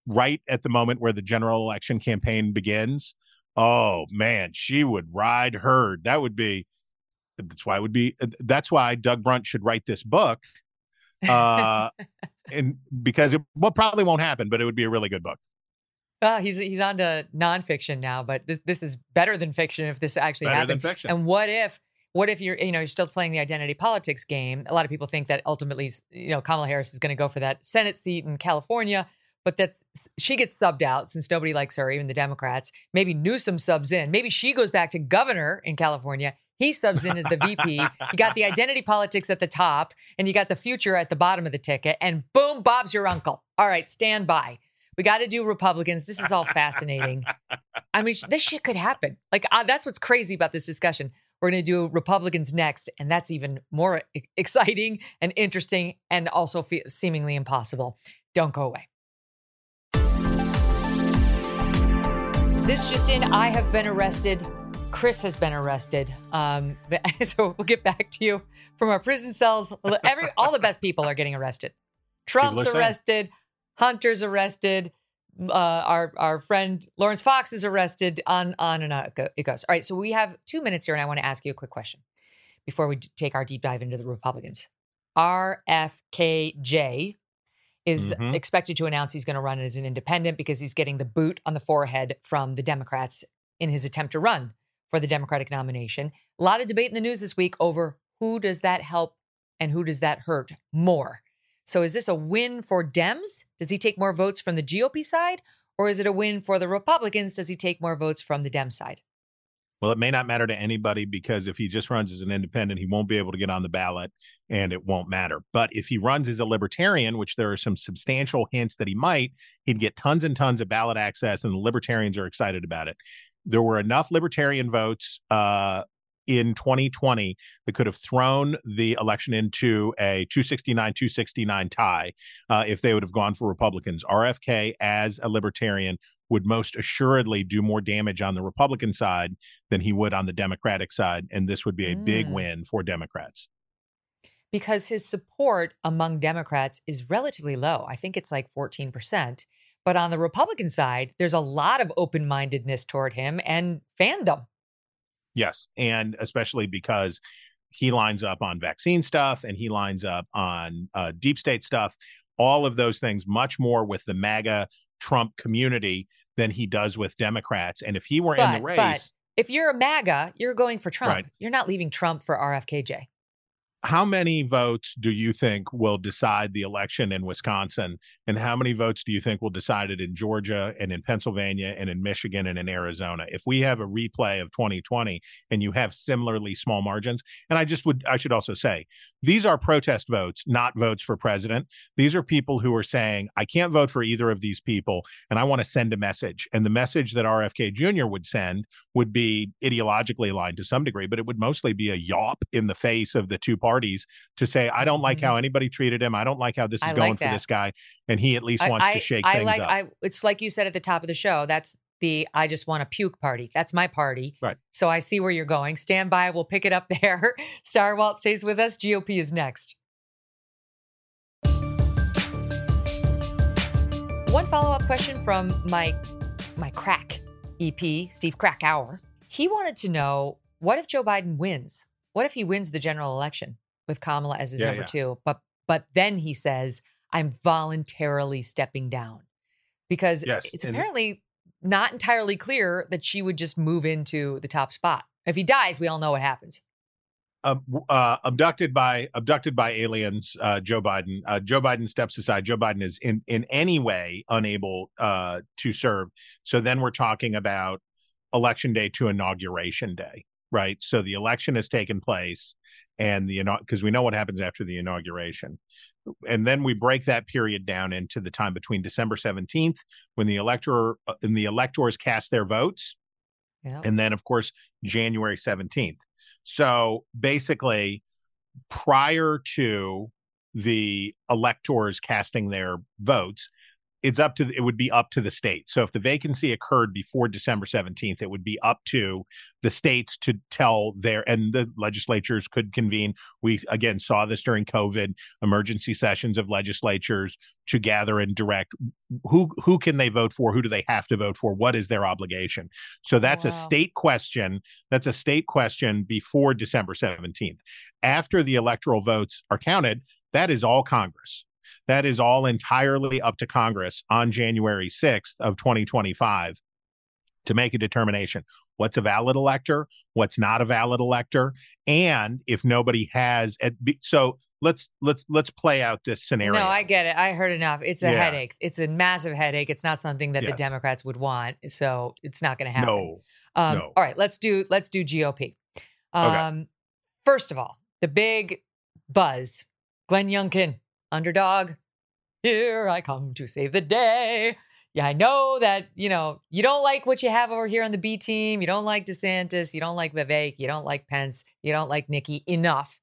right at the moment where the general election campaign begins. Oh man, she would ride herd. That would be that's why it would be that's why Doug Brunt should write this book. Uh and because it well probably won't happen, but it would be a really good book. Uh, he's he's on to nonfiction now, but this this is better than fiction if this actually better happened. Than fiction. And what if what if you're you know you're still playing the identity politics game? A lot of people think that ultimately you know Kamala Harris is going to go for that Senate seat in California but that's she gets subbed out since nobody likes her, even the Democrats. Maybe Newsom subs in. Maybe she goes back to governor in California. He subs in as the VP. You got the identity politics at the top, and you got the future at the bottom of the ticket. And boom, Bob's your uncle. All right, stand by. We got to do Republicans. This is all fascinating. I mean, this shit could happen. Like uh, that's what's crazy about this discussion. We're going to do Republicans next, and that's even more exciting and interesting, and also fe- seemingly impossible. Don't go away. This just in, I have been arrested. Chris has been arrested. Um, so we'll get back to you from our prison cells. Every all the best people are getting arrested. Trump's arrested. Hunter's arrested. Uh, our our friend Laurence Fox is arrested. On on and on it goes. All right. So we have two minutes here, and I want to ask you a quick question before we take our deep dive into the Republicans. RFK Jr. is mm-hmm. expected to announce he's going to run as an independent because he's getting the boot on the forehead from the Democrats in his attempt to run for the Democratic nomination. A lot of debate in the news this week over who does that help and who does that hurt more. So is this a win for Dems? Does he take more votes from the GOP side? Or is it a win for the Republicans? Does he take more votes from the Dem side? Well, it may not matter to anybody because if he just runs as an independent, he won't be able to get on the ballot and it won't matter. But if he runs as a libertarian, which there are some substantial hints that he might, he'd get tons and tons of ballot access, and the libertarians are excited about it. There were enough libertarian votes uh, in 2020 that could have thrown the election into a 269 269 tie uh, if they would have gone for Republicans. RFK, as a libertarian, would most assuredly do more damage on the Republican side than he would on the Democratic side. And this would be a mm. big win for Democrats. Because his support among Democrats is relatively low. I think it's like 14%. But on the Republican side, there's a lot of open mindedness toward him and fandom. Yes. And especially because he lines up on vaccine stuff and he lines up on uh, deep state stuff, all of those things, much more with the MAGA Trump community than he does with Democrats. And if he were but, in the race, if you're a MAGA, you're going for Trump. Right. You're not leaving Trump for RFK Jr. how many votes do you think will decide the election in Wisconsin? And how many votes do you think will decide it in Georgia and in Pennsylvania and in Michigan and in Arizona? If we have a replay of 2020 and you have similarly small margins, and I just would, I should also say, these are protest votes, not votes for president. These are people who are saying, I can't vote for either of these people, and I want to send a message. And the message that RFK Jr. would send would be ideologically aligned to some degree, but it would mostly be a yawp in the face of the two parties to say, I don't like mm-hmm. how anybody treated him. I don't like how this is I going like for this guy. And he at least wants I, to shake I things like, up. I, it's like you said at the top of the show. That's the I just want a puke party. That's my party. Right. So I see where you're going. Stand by. We'll pick it up there. Stirewalt stays with us. GOP is next. One follow up question from my my crack EP, Steve Krakauer. He wanted to know what if Joe Biden wins? What if he wins the general election? with Kamala as his yeah, number yeah. two. But but then he says, I'm voluntarily stepping down. Because yes, it's apparently not entirely clear that she would just move into the top spot. If he dies, we all know what happens. Uh, uh, abducted by abducted by aliens. Uh, Joe Biden. Uh, Joe Biden steps aside. Joe Biden is in in any way unable uh, to serve. So then we're talking about election day to inauguration day, right? So the election has taken place and the because we know what happens after the inauguration and then we break that period down into the time between December 17th when the elector uh, and the electors cast their votes yeah. and then of course January 17th so basically prior to the electors casting their votes it's up to it would be up to the state. So if the vacancy occurred before December 17th, it would be up to the states to tell their and the legislatures could convene. We again saw this during COVID, emergency sessions of legislatures to gather and direct who who can they vote for, who do they have to vote for, what is their obligation. So that's wow. a state question. That's a state question before December 17th. After the electoral votes are counted, that is all Congress. That is all entirely up to Congress on January 6th of 2025 to make a determination what's a valid elector, what's not a valid elector, and if nobody has so let's let's let's play out this scenario. No, I get it. I heard enough. It's a yeah. headache. It's a massive headache. It's not something that yes. the Democrats would want, so it's not going to happen. No. Um, no. All right, let's do let's do GOP. Um, okay. First of all, the big buzz: Glenn Youngkin underdog. Here I come to save the day. Yeah, I know that, you know, you don't like what you have over here on the B team. You don't like DeSantis. You don't like Vivek. You don't like Pence. You don't like Nikki enough.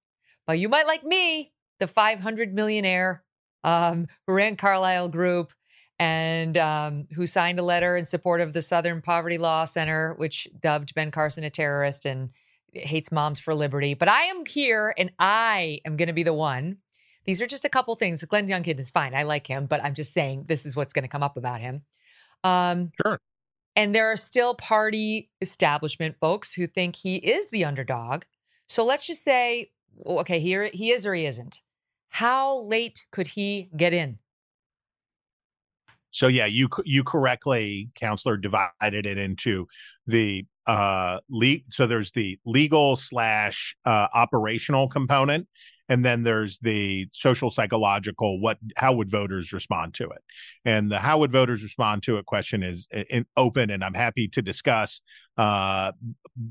But you might like me, the 500 millionaire um, who ran Carlyle Group and um, who signed a letter in support of the Southern Poverty Law Center, which dubbed Ben Carson a terrorist and hates moms for liberty. But I am here and I am going to be the one these are just a couple things. Glenn Youngkin is fine. I like him, but I'm just saying this is what's going to come up about him. Um, sure. And there are still party establishment folks who think he is the underdog. So let's just say, okay, here he is or he isn't. How late could he get in? So yeah, you you correctly, counselor, divided it into the uh le- so there's the legal slash uh, operational component and then there's the social psychological what how would voters respond to it and the how would voters respond to it question is in, open and i'm happy to discuss uh,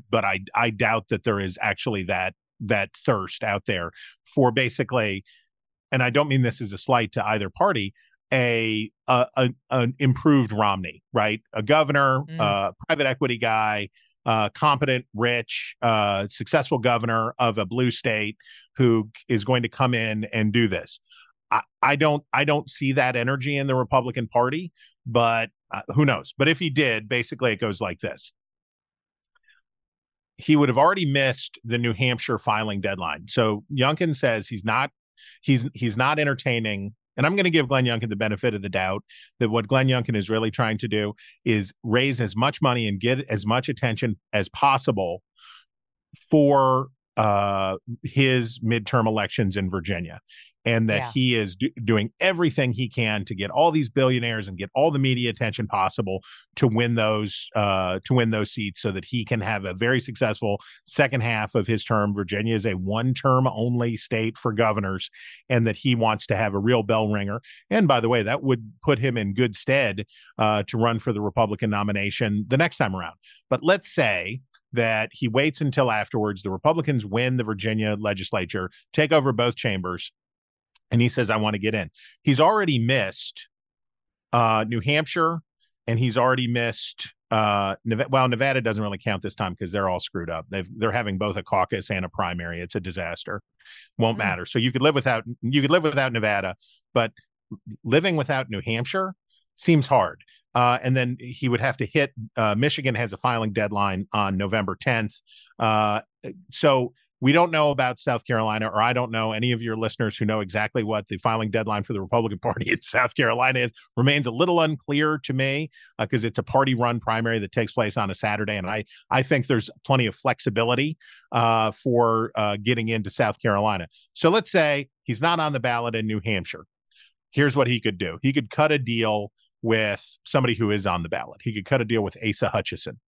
but i i doubt that there is actually that that thirst out there for basically and i don't mean this as a slight to either party a, a, a an improved romney right a governor mm. uh private equity guy uh, competent, rich, uh, successful governor of a blue state who is going to come in and do this. I, I don't I don't see that energy in the Republican Party, but uh, who knows? But if he did, basically it goes like this. He would have already missed the New Hampshire filing deadline. So Youngkin says he's not he's he's not entertaining and I'm going to give Glenn Youngkin the benefit of the doubt that what Glenn Youngkin is really trying to do is raise as much money and get as much attention as possible for uh, his midterm elections in Virginia and that yeah. he is do- doing everything he can to get all these billionaires and get all the media attention possible to win those uh, to win those seats so that he can have a very successful second half of his term. Virginia is a one term only state for governors, and that he wants to have a real bell ringer. And by the way, that would put him in good stead uh, to run for the Republican nomination the next time around. But let's say that he waits until afterwards. The Republicans win the Virginia legislature, take over both chambers, and he says, I want to get in. He's already missed uh, New Hampshire and he's already missed uh Nevada, well Nevada doesn't really count this time because they're all screwed up. They've they're having both a caucus and a primary. It's a disaster. Won't mm-hmm. matter. So you could live without you could live without Nevada, but living without New Hampshire seems hard. Uh, and then he would have to hit uh, Michigan has a filing deadline on November 10th. Uh, so we don't know about South Carolina, or I don't know any of your listeners who know exactly what the filing deadline for the Republican Party in South Carolina is. Remains a little unclear to me because uh, it's a party-run primary that takes place on a Saturday, and I I think there's plenty of flexibility uh, for uh, getting into South Carolina. So let's say he's not on the ballot in New Hampshire. Here's what he could do: he could cut a deal with somebody who is on the ballot. He could cut a deal with Asa Hutchinson,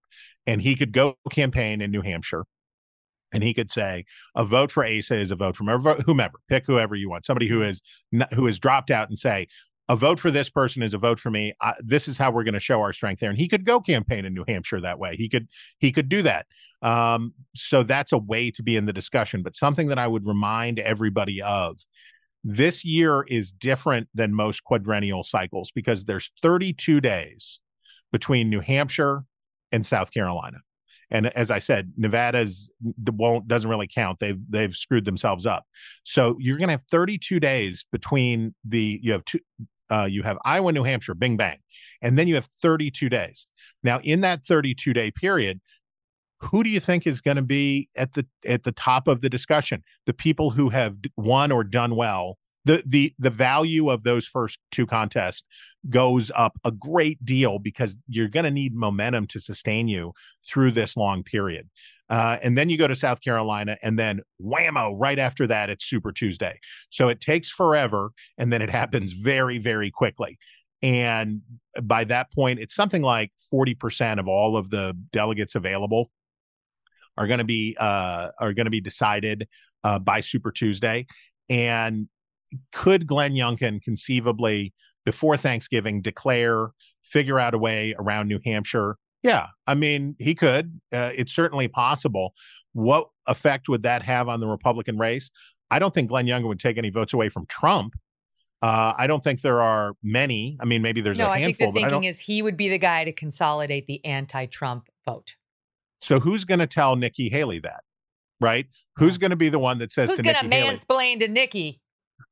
and he could go campaign in New Hampshire and he could say a vote for Asa is a vote from whomever, pick whoever you want, somebody who is who has dropped out, and say a vote for this person is a vote for me. I, this is how we're going to show our strength there. And he could go campaign in New Hampshire that way. He could he could do that. Um, so that's a way to be in the discussion. But something that I would remind everybody of this year is different than most quadrennial cycles because there's 32 days between New Hampshire and South Carolina. And as I said, Nevada's won't doesn't really count. They've they've screwed themselves up. So you're going to have 32 days between the you have two uh, you have Iowa, New Hampshire, bing bang, and then you have 32 days. Now, in that 32 day period, who do you think is going to be at the at the top of the discussion? The people who have won or done well. The the the value of those first two contests goes up a great deal because you're going to need momentum to sustain you through this long period. Uh, and then you go to South Carolina, and then whammo, right after that, it's Super Tuesday. So it takes forever, and then it happens very, very quickly. And by that point, it's something like 40% of all of the delegates available are going to be uh, are going to be decided uh, by Super Tuesday. And could Glenn Youngkin conceivably before Thanksgiving declare, figure out a way around New Hampshire yeah, I mean, he could. Uh, it's certainly possible. What effect would that have on the Republican race? I don't think Glenn Youngkin would take any votes away from Trump. Uh, I don't think there are many. I mean, maybe there's no, a handful. No, I think the thinking is he would be the guy to consolidate the anti-Trump vote. So who's going to tell Nikki Haley that? Right? Who's going to be the one that says who's going to mansplain to Nikki?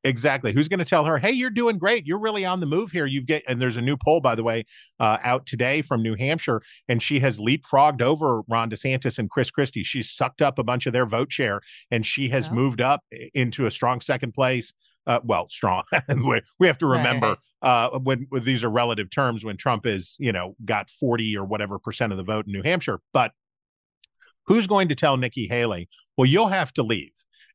Exactly. Who's going to tell her, "Hey, you're doing great. You're really on the move here. You've get." And there's a new poll, by the way, uh, out today from New Hampshire, and she has leapfrogged over Ron DeSantis and Chris Christie. She's sucked up a bunch of their vote share, and she has oh. moved up into a strong second place. Uh, well, strong. we have to remember right. uh, when, when these are relative terms. When Trump is, you know, got forty or whatever percent of the vote in New Hampshire, but who's going to tell Nikki Haley? Well, you'll have to leave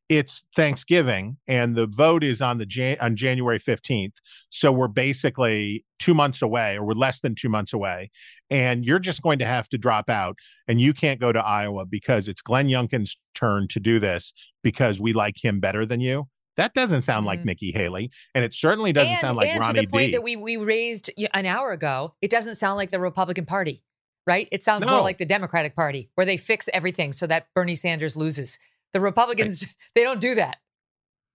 it's Thanksgiving and the vote is on the Jan- on January 15th. So we're basically 2 months away or we're less than 2 months away and you're just going to have to drop out and you can't go to Iowa because it's Glenn Youngkin's turn to do this because we like him better than you. That doesn't sound like mm-hmm. Nikki Haley, and it certainly doesn't and, sound like and Ronnie to the point D. that we we raised an hour ago. It doesn't sound like the Republican Party, right? It sounds no. more like the Democratic Party, where they fix everything so that Bernie Sanders loses. The Republicans, right. they don't do that.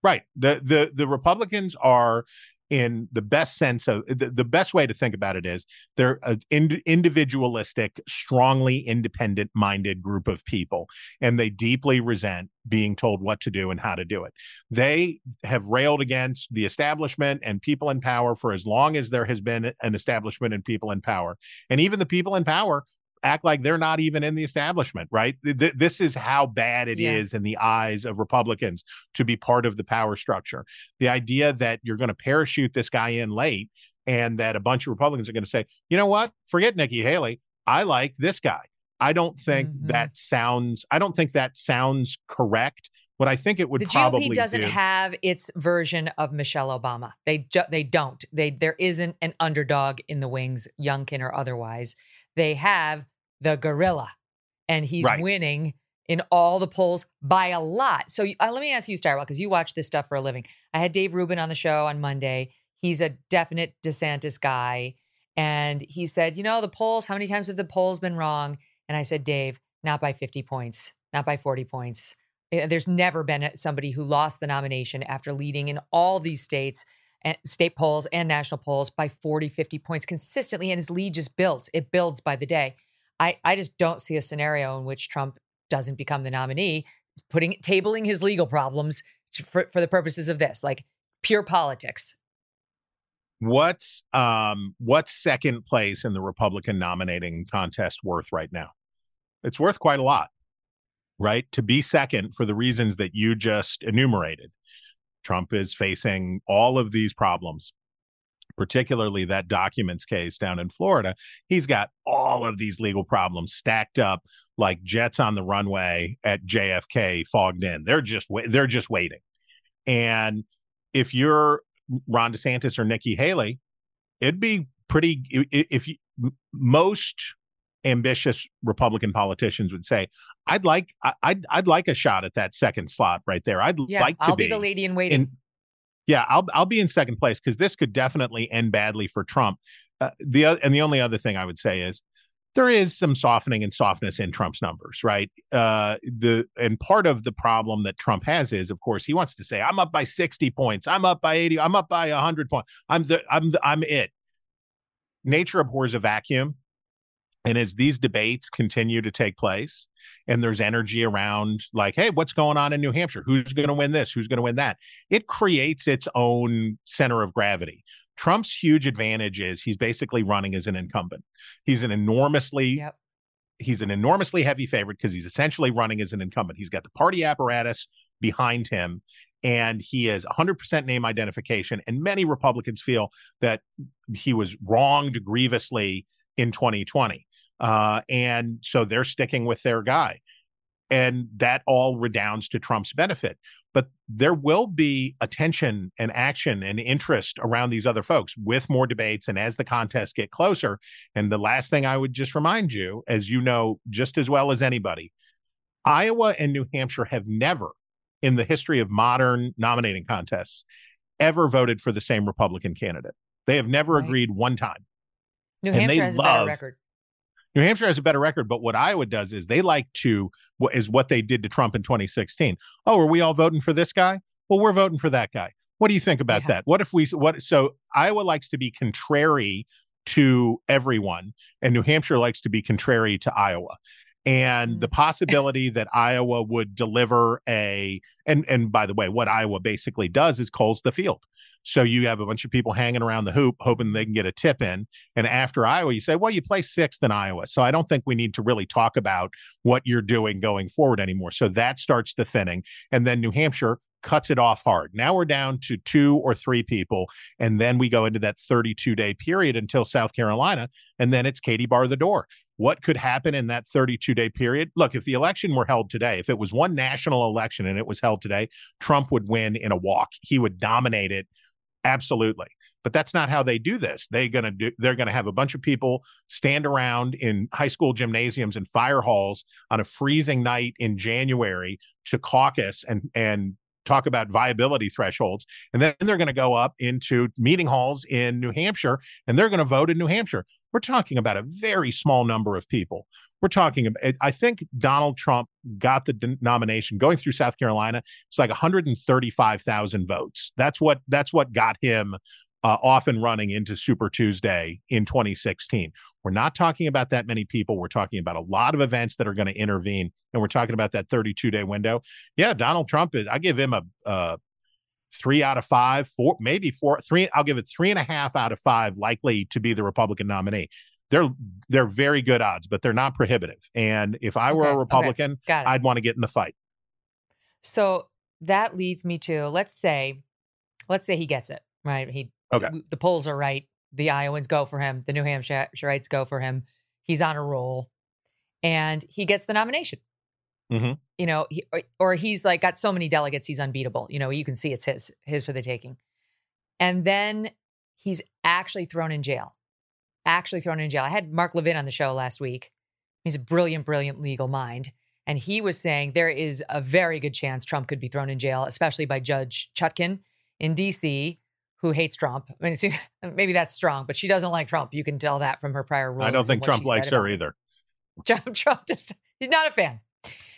Right. The the the Republicans are in the best sense of the, the best way to think about it is they're an ind- individualistic strongly independent minded group of people and they deeply resent being told what to do and how to do it they have railed against the establishment and people in power for as long as there has been an establishment and people in power and even the people in power act like they're not even in the establishment, right? Th- this is how bad it yeah. is in the eyes of Republicans to be part of the power structure. The idea that you're going to parachute this guy in late and that a bunch of Republicans are going to say, you know what, forget Nikki Haley. I like this guy. I don't think mm-hmm. that sounds. I don't think that sounds correct. What I think it would the probably GOP doesn't do, have its version of Michelle Obama. They ju- they don't. They there isn't an underdog in the wings, Youngkin or otherwise they have the gorilla, and he's right. winning in all the polls by a lot. So uh, let me ask you, Stirewalt, because you watch this stuff for a living. I had Dave Rubin on the show on Monday. He's a definite DeSantis guy. And he said, you know, the polls, how many times have the polls been wrong? And I said, Dave, not by 50 points, not by 40 points. Eh, there's never been somebody who lost the nomination after leading in all these states state polls and national polls by 40, 50 points consistently. And his lead just builds. It builds by the day. I, I just don't see a scenario in which Trump doesn't become the nominee, putting tabling his legal problems for, for the purposes of this, like pure politics. What's um what's second place in the Republican nominating contest worth right now? It's worth quite a lot, right? To be second for the reasons that you just enumerated. Trump is facing all of these problems, particularly that documents case down in Florida. He's got all of these legal problems stacked up like jets on the runway at JFK fogged in. They're just they're just waiting. And if you're Ron DeSantis or Nikki Haley, it'd be pretty if you most ambitious Republican politicians would say, "I'd like I'd I'd like a shot at that second slot right there. I'd yeah, like to I'll be, be the lady in waiting." In, Yeah, I'll I'll be in second place because this could definitely end badly for Trump. Uh, the and the only other thing I would say is there is some softening and softness in Trump's numbers, right? Uh, the and part of the problem that Trump has is, of course, he wants to say, "I'm up by 60 points, I'm up by 80, I'm up by 100 points, I'm the, I'm the, I'm it." Nature abhors a vacuum, and as these debates continue to take place, and there's energy around, like, "Hey, what's going on in New Hampshire? Who's going to win this? Who's going to win that?" It creates its own center of gravity. Trump's huge advantage is he's basically running as an incumbent. He's an enormously yep. he's an enormously heavy favorite because he's essentially running as an incumbent. He's got the party apparatus behind him and he is 100% name identification and many Republicans feel that he was wronged grievously in 2020. Uh, and so they're sticking with their guy and that all redounds to Trump's benefit. But there will be attention and action and interest around these other folks with more debates and as the contests get closer. And the last thing I would just remind you, as you know just as well as anybody, Iowa and New Hampshire have never, in the history of modern nominating contests, ever voted for the same Republican candidate. They have never right. agreed one time. New and Hampshire has love, a better record. New Hampshire has a better record, but what Iowa does is they like to is what they did to Trump in 2016. Oh, are we all voting for this guy? Well, we're voting for that guy. What do you think about yeah. that? What if we what so Iowa likes to be contrary to everyone and New Hampshire likes to be contrary to Iowa and the mm. possibility that Iowa would deliver a and and by the way, what Iowa basically does is calls the field. So you have a bunch of people hanging around the hoop hoping they can get a tip in. And after Iowa, you say, well, you play sixth in Iowa. So I don't think we need to really talk about what you're doing going forward anymore. So that starts the thinning. And then New Hampshire cuts it off hard. Now we're down to two or three people. And then we go into that 32 day period until South Carolina. And then it's Katie bar the door. What could happen in that 32 day period? Look, if the election were held today, if it was one national election and it was held today, Trump would win in a walk. He would dominate it. Absolutely. But that's not how they do this. They're gonna do they're gonna have a bunch of people stand around in high school gymnasiums and fire halls on a freezing night in January to caucus and and talk about viability thresholds. And then they're going to go up into meeting halls in New Hampshire and they're going to vote in New Hampshire. We're talking about a very small number of people. We're talking about, I think Donald Trump got the nomination going through South Carolina. It's like 135,000 votes. That's what, that's what got him uh, off and running into Super Tuesday in 2016. We're not talking about that many people. We're talking about a lot of events that are going to intervene, and we're talking about that 32 day window. Yeah, Donald Trump is. I give him a, three out of five, four, maybe four, three. I'll give it three and a half out of five likely to be the Republican nominee. They're they're very good odds, but they're not prohibitive. And if I were okay, a Republican, okay, I'd want to get in the fight. So that leads me to let's say, let's say he gets it right. He Okay. The polls are right. The Iowans go for him. The New Hampshireites go for him. He's on a roll, and he gets the nomination. Mm-hmm. You know, he, or, or he's like got so many delegates, he's unbeatable. You know, you can see it's his, his for the taking. And then he's actually thrown in jail. Actually thrown in jail. I had Mark Levin on the show last week. He's a brilliant, brilliant legal mind. And he was saying there is a very good chance Trump could be thrown in jail, especially by Judge Chutkan in DC, who hates Trump. I mean, maybe that's strong, but she doesn't like Trump. You can tell that from her prior rulings. I don't think Trump likes her either. Trump, Trump just he's not a fan.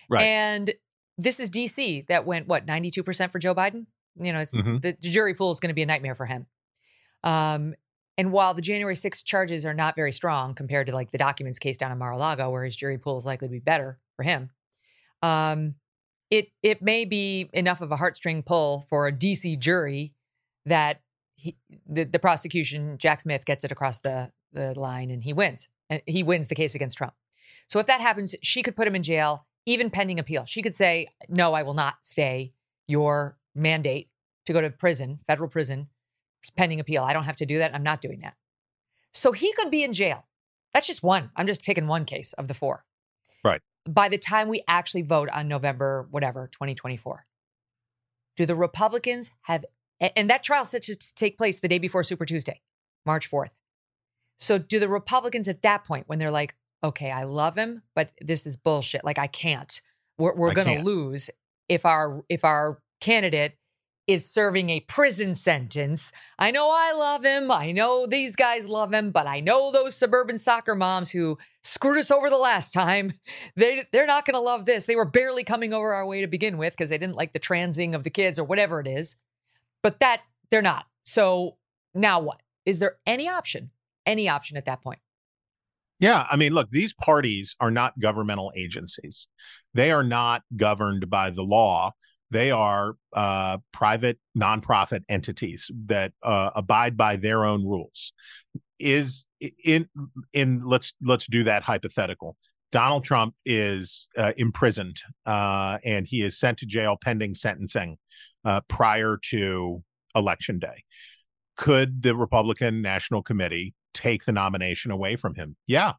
Right. And this is DC that went what 92% for Joe Biden. You know, it's mm-hmm. the, the jury pool is going to be a nightmare for him. Um, and while the January 6th charges are not very strong compared to like the documents case down in Mar-a-Lago, where his jury pool is likely to be better for him, um, it it may be enough of a heartstring pull for a DC jury that he, the, the prosecution, Jack Smith, gets it across the, the line and he wins. And he wins the case against Trump. So if that happens, she could put him in jail, even pending appeal. She could say, No, I will not stay your mandate to go to prison, federal prison, pending appeal. I don't have to do that. I'm not doing that. So he could be in jail. That's just one. I'm just picking one case of the four. Right. By the time we actually vote on November, whatever, 2024, do the Republicans have and that trial set to take place the day before Super Tuesday, March 4th. So, do the Republicans at that point, when they're like, okay, I love him, but this is bullshit. Like, I can't. We're, we're going to lose if our if our candidate is serving a prison sentence. I know I love him. I know these guys love him, but I know those suburban soccer moms who screwed us over the last time. They they're not going to love this. They were barely coming over our way to begin with because they didn't like the transing of the kids or whatever it is. But that they're not. So now what? Is there any option? Any option at that point? Yeah, I mean, look, these parties are not governmental agencies. They are not governed by the law. They are uh, private nonprofit entities that uh, abide by their own rules. Is in in let's let's do that hypothetical. Donald Trump is uh, imprisoned uh, and he is sent to jail pending sentencing uh, prior to election day. Could the Republican National Committee take the nomination away from him? Yeah,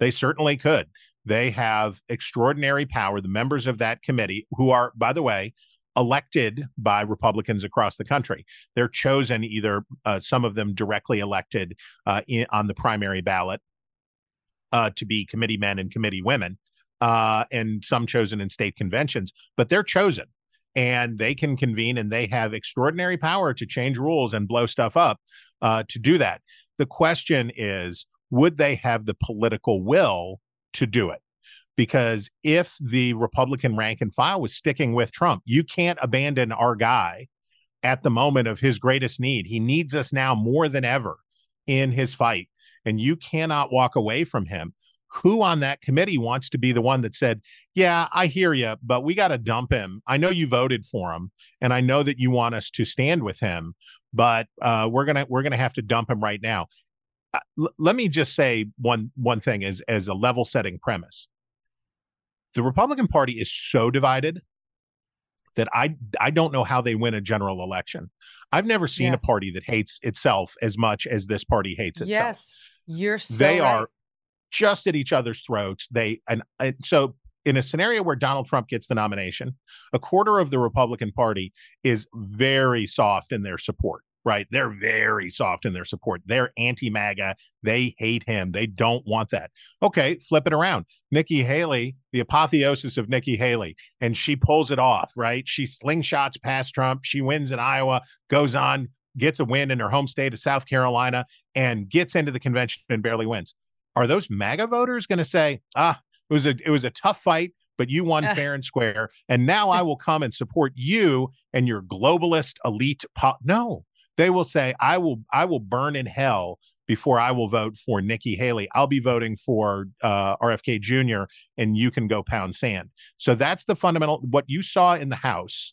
they certainly could. They have extraordinary power. The members of that committee, who are, by the way, elected by Republicans across the country, they're chosen either uh, some of them directly elected uh, in, on the primary ballot uh, to be committee men and committee women, uh, and some chosen in state conventions, but they're chosen and they can convene and they have extraordinary power to change rules and blow stuff up uh, to do that. The question is, would they have the political will to do it? Because if the Republican rank and file was sticking with Trump, you can't abandon our guy at the moment of his greatest need. He needs us now more than ever in his fight, and you cannot walk away from him. Who on that committee wants to be the one that said, Yeah, I hear you, but we got to dump him? I know you voted for him, and I know that you want us to stand with him, but uh, we're gonna we're gonna have to dump him right now. Uh, l- let me just say one one thing as as a level setting premise. The Republican Party is so divided that I I don't know how they win a general election. I've never seen yeah. a party that hates itself as much as this party hates itself. Yes, you're so they right. are just at each other's throats. They and, and so in a scenario where Donald Trump gets the nomination, a quarter of the Republican Party is very soft in their support right? They're very soft in their support. They're anti MAGA. They hate him. They don't want that. Okay, flip it around. Nikki Haley, the apotheosis of Nikki Haley, and she pulls it off, right? She slingshots past Trump. She wins in Iowa, goes on, gets a win in her home state of South Carolina, and gets into the convention and barely wins. Are those MAGA voters going to say, ah, it was a it was a tough fight, but you won fair and square, and now I will come and support you and your globalist elite? Po-. No, they will say, I will, I will burn in hell before I will vote for Nikki Haley. I'll be voting for uh, RFK Jr. and you can go pound sand. So that's the fundamental. What you saw in the House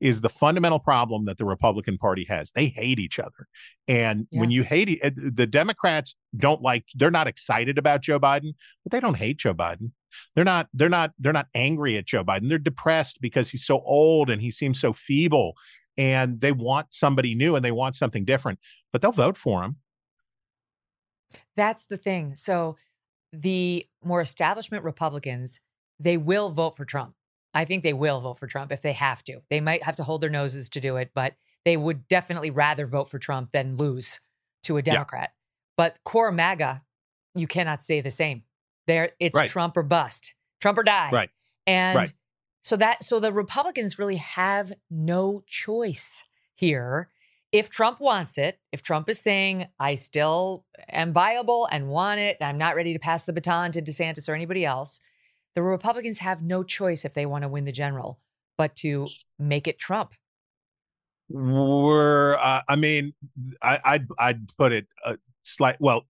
is the fundamental problem that the Republican Party has. They hate each other. And yeah. when you hate the Democrats don't like they're not excited about Joe Biden, but they don't hate Joe Biden. They're not they're not they're not angry at Joe Biden. They're depressed because he's so old and he seems so feeble and they want somebody new and they want something different, but they'll vote for him. That's the thing. So the more establishment Republicans, they will vote for Trump. I think they will vote for Trump if they have to. They might have to hold their noses to do it, but they would definitely rather vote for Trump than lose to a Democrat. Yeah. But core MAGA, you cannot say the same. There, it's right. Trump or bust, Trump or die. Right. And right. So that so the Republicans really have no choice here. If Trump wants it, if Trump is saying, I still am viable and want it, I'm not ready to pass the baton to DeSantis or anybody else, the Republicans have no choice if they want to win the general but to make it Trump. We're, uh, I mean, I, I'd, I'd put it a slight. Well,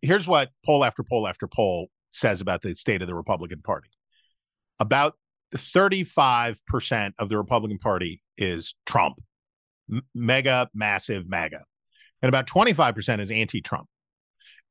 here's what poll after poll after poll says about the state of the Republican Party. About 35% of the Republican Party is Trump, M- mega, massive MAGA. And about 25% is anti Trump.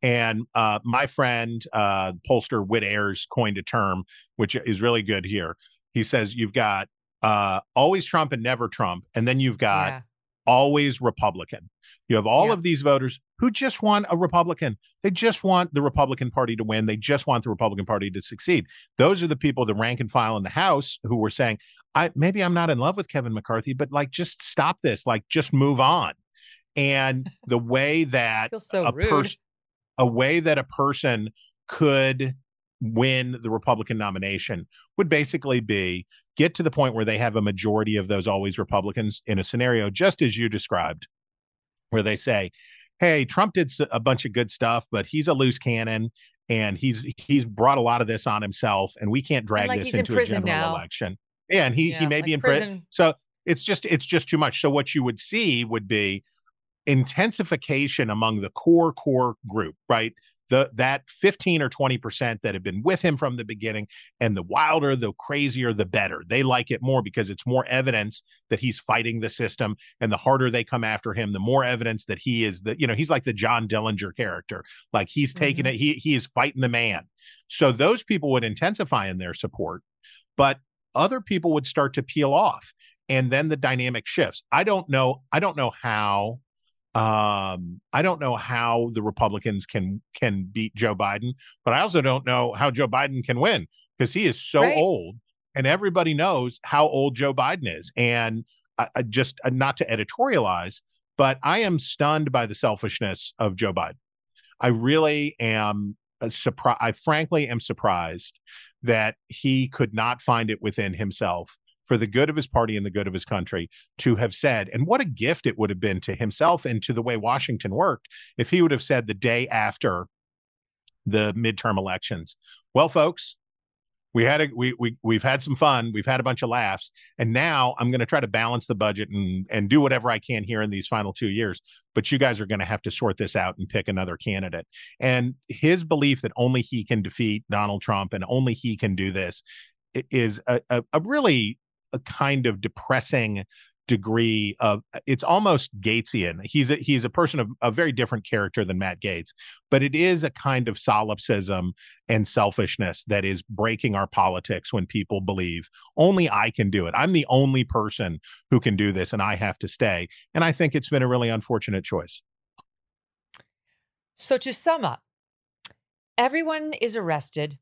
And uh, my friend, uh, pollster Whit Ayres, coined a term which is really good here. He says you've got uh, always Trump and never Trump. And then you've got yeah. always Republican. You have all yeah. of these voters who just want a Republican. They just want the Republican Party to win. They just want the Republican Party to succeed. Those are the people, the rank and file in the House, who were saying, "I maybe I'm not in love with Kevin McCarthy, but like just stop this. Like just move on." And the way that so a person, a way that a person could win the Republican nomination would basically be get to the point where they have a majority of those always Republicans in a scenario just as you described, where they say, "Hey, Trump did a bunch of good stuff, but he's a loose cannon." And he's he's brought a lot of this on himself, and we can't drag like this into in a general now. election. Yeah, and he yeah, he may like be in prison. prison. So it's just it's just too much. So what you would see would be intensification among the core core group, right? The that 15 or 20% that have been with him from the beginning and the wilder, the crazier, the better. They like it more because it's more evidence that he's fighting the system. And the harder they come after him, the more evidence that he is the, you know, he's like the John Dillinger character. Like he's taking mm-hmm. it, he he is fighting the man. So those people would intensify in their support, but other people would start to peel off and then the dynamic shifts. I don't know, I don't know how um, I don't know how the Republicans can can beat Joe Biden, but I also don't know how Joe Biden can win because he is so right. old, and everybody knows how old Joe Biden is. And I, I just uh, not to editorialize, but I am stunned by the selfishness of Joe Biden. I really am uh, surprised. I frankly am surprised that he could not find it within himself for the good of his party and the good of his country to have said, and what a gift it would have been to himself and to the way Washington worked if he would have said the day after the midterm elections, well, folks, we had a we we we've had some fun. We've had a bunch of laughs. And now i'm going to try to balance the budget and and do whatever i can here in these final two years. But you guys are going to have to sort this out and pick another candidate. And his belief that only he can defeat donald trump and only he can do this is a, a, a really a kind of depressing degree of it's almost Gaetzian. He's a, he's a person of a very different character than Matt Gaetz, but it is a kind of solipsism and selfishness that is breaking our politics when people believe only I can do it. I'm the only person who can do this and I have to stay. And I think it's been a really unfortunate choice. So to sum up, everyone is arrested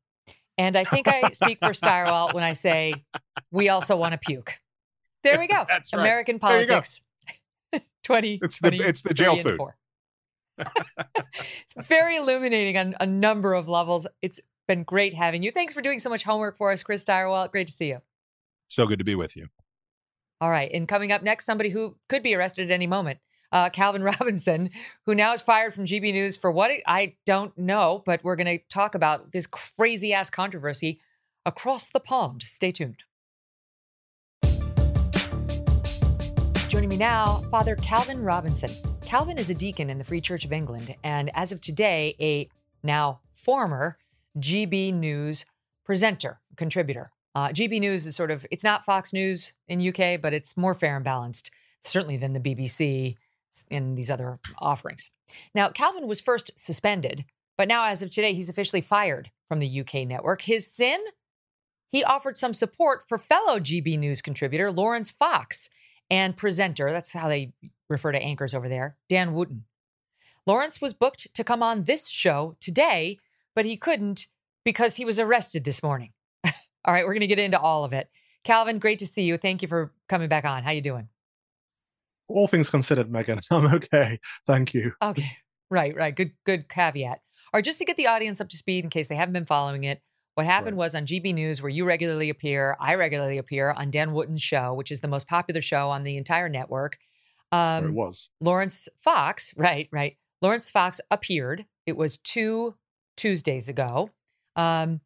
and I think I speak for Stirewalt when I say we also want to puke. There we go. That's right. American politics. 20. It's the, it's the jail food. it's very illuminating on a number of levels. It's been great having you. Thanks for doing so much homework for us, Chris Stirewalt. Great to see you. So good to be with you. All right. And coming up next, somebody who could be arrested at any moment uh, Calvin Robinson, who now is fired from GB News for what I don't know, but we're going to talk about this crazy ass controversy across the pond. Stay tuned. Joining me now, Father Calvin Robinson. Calvin is a deacon in the Free Church of England and, as of today, a now former GB News presenter, contributor. Uh, GB News is sort of, it's not Fox News in UK, but it's more fair and balanced, certainly than the BBC in these other offerings. Now, Calvin was first suspended, but now, as of today, he's officially fired from the UK network. His sin? He offered some support for fellow GB News contributor Laurence Fox and presenter, that's how they refer to anchors over there, Dan Wootton. Laurence was booked to come on this show today, but he couldn't because he was arrested this morning. all right, we're going to get into all of it. Calvin, great to see you. Thank you for coming back on. How you doing? All things considered, Megyn, I'm okay. Thank you. Okay. Right, right. Good, good caveat. Or just to get the audience up to speed in case they haven't been following it, what happened right. was on GB News, where you regularly appear, I regularly appear on Dan Wootton's show, which is the most popular show on the entire network. Um, it was. Laurence Fox, right, right. Laurence Fox appeared. It was two Tuesdays ago. Um,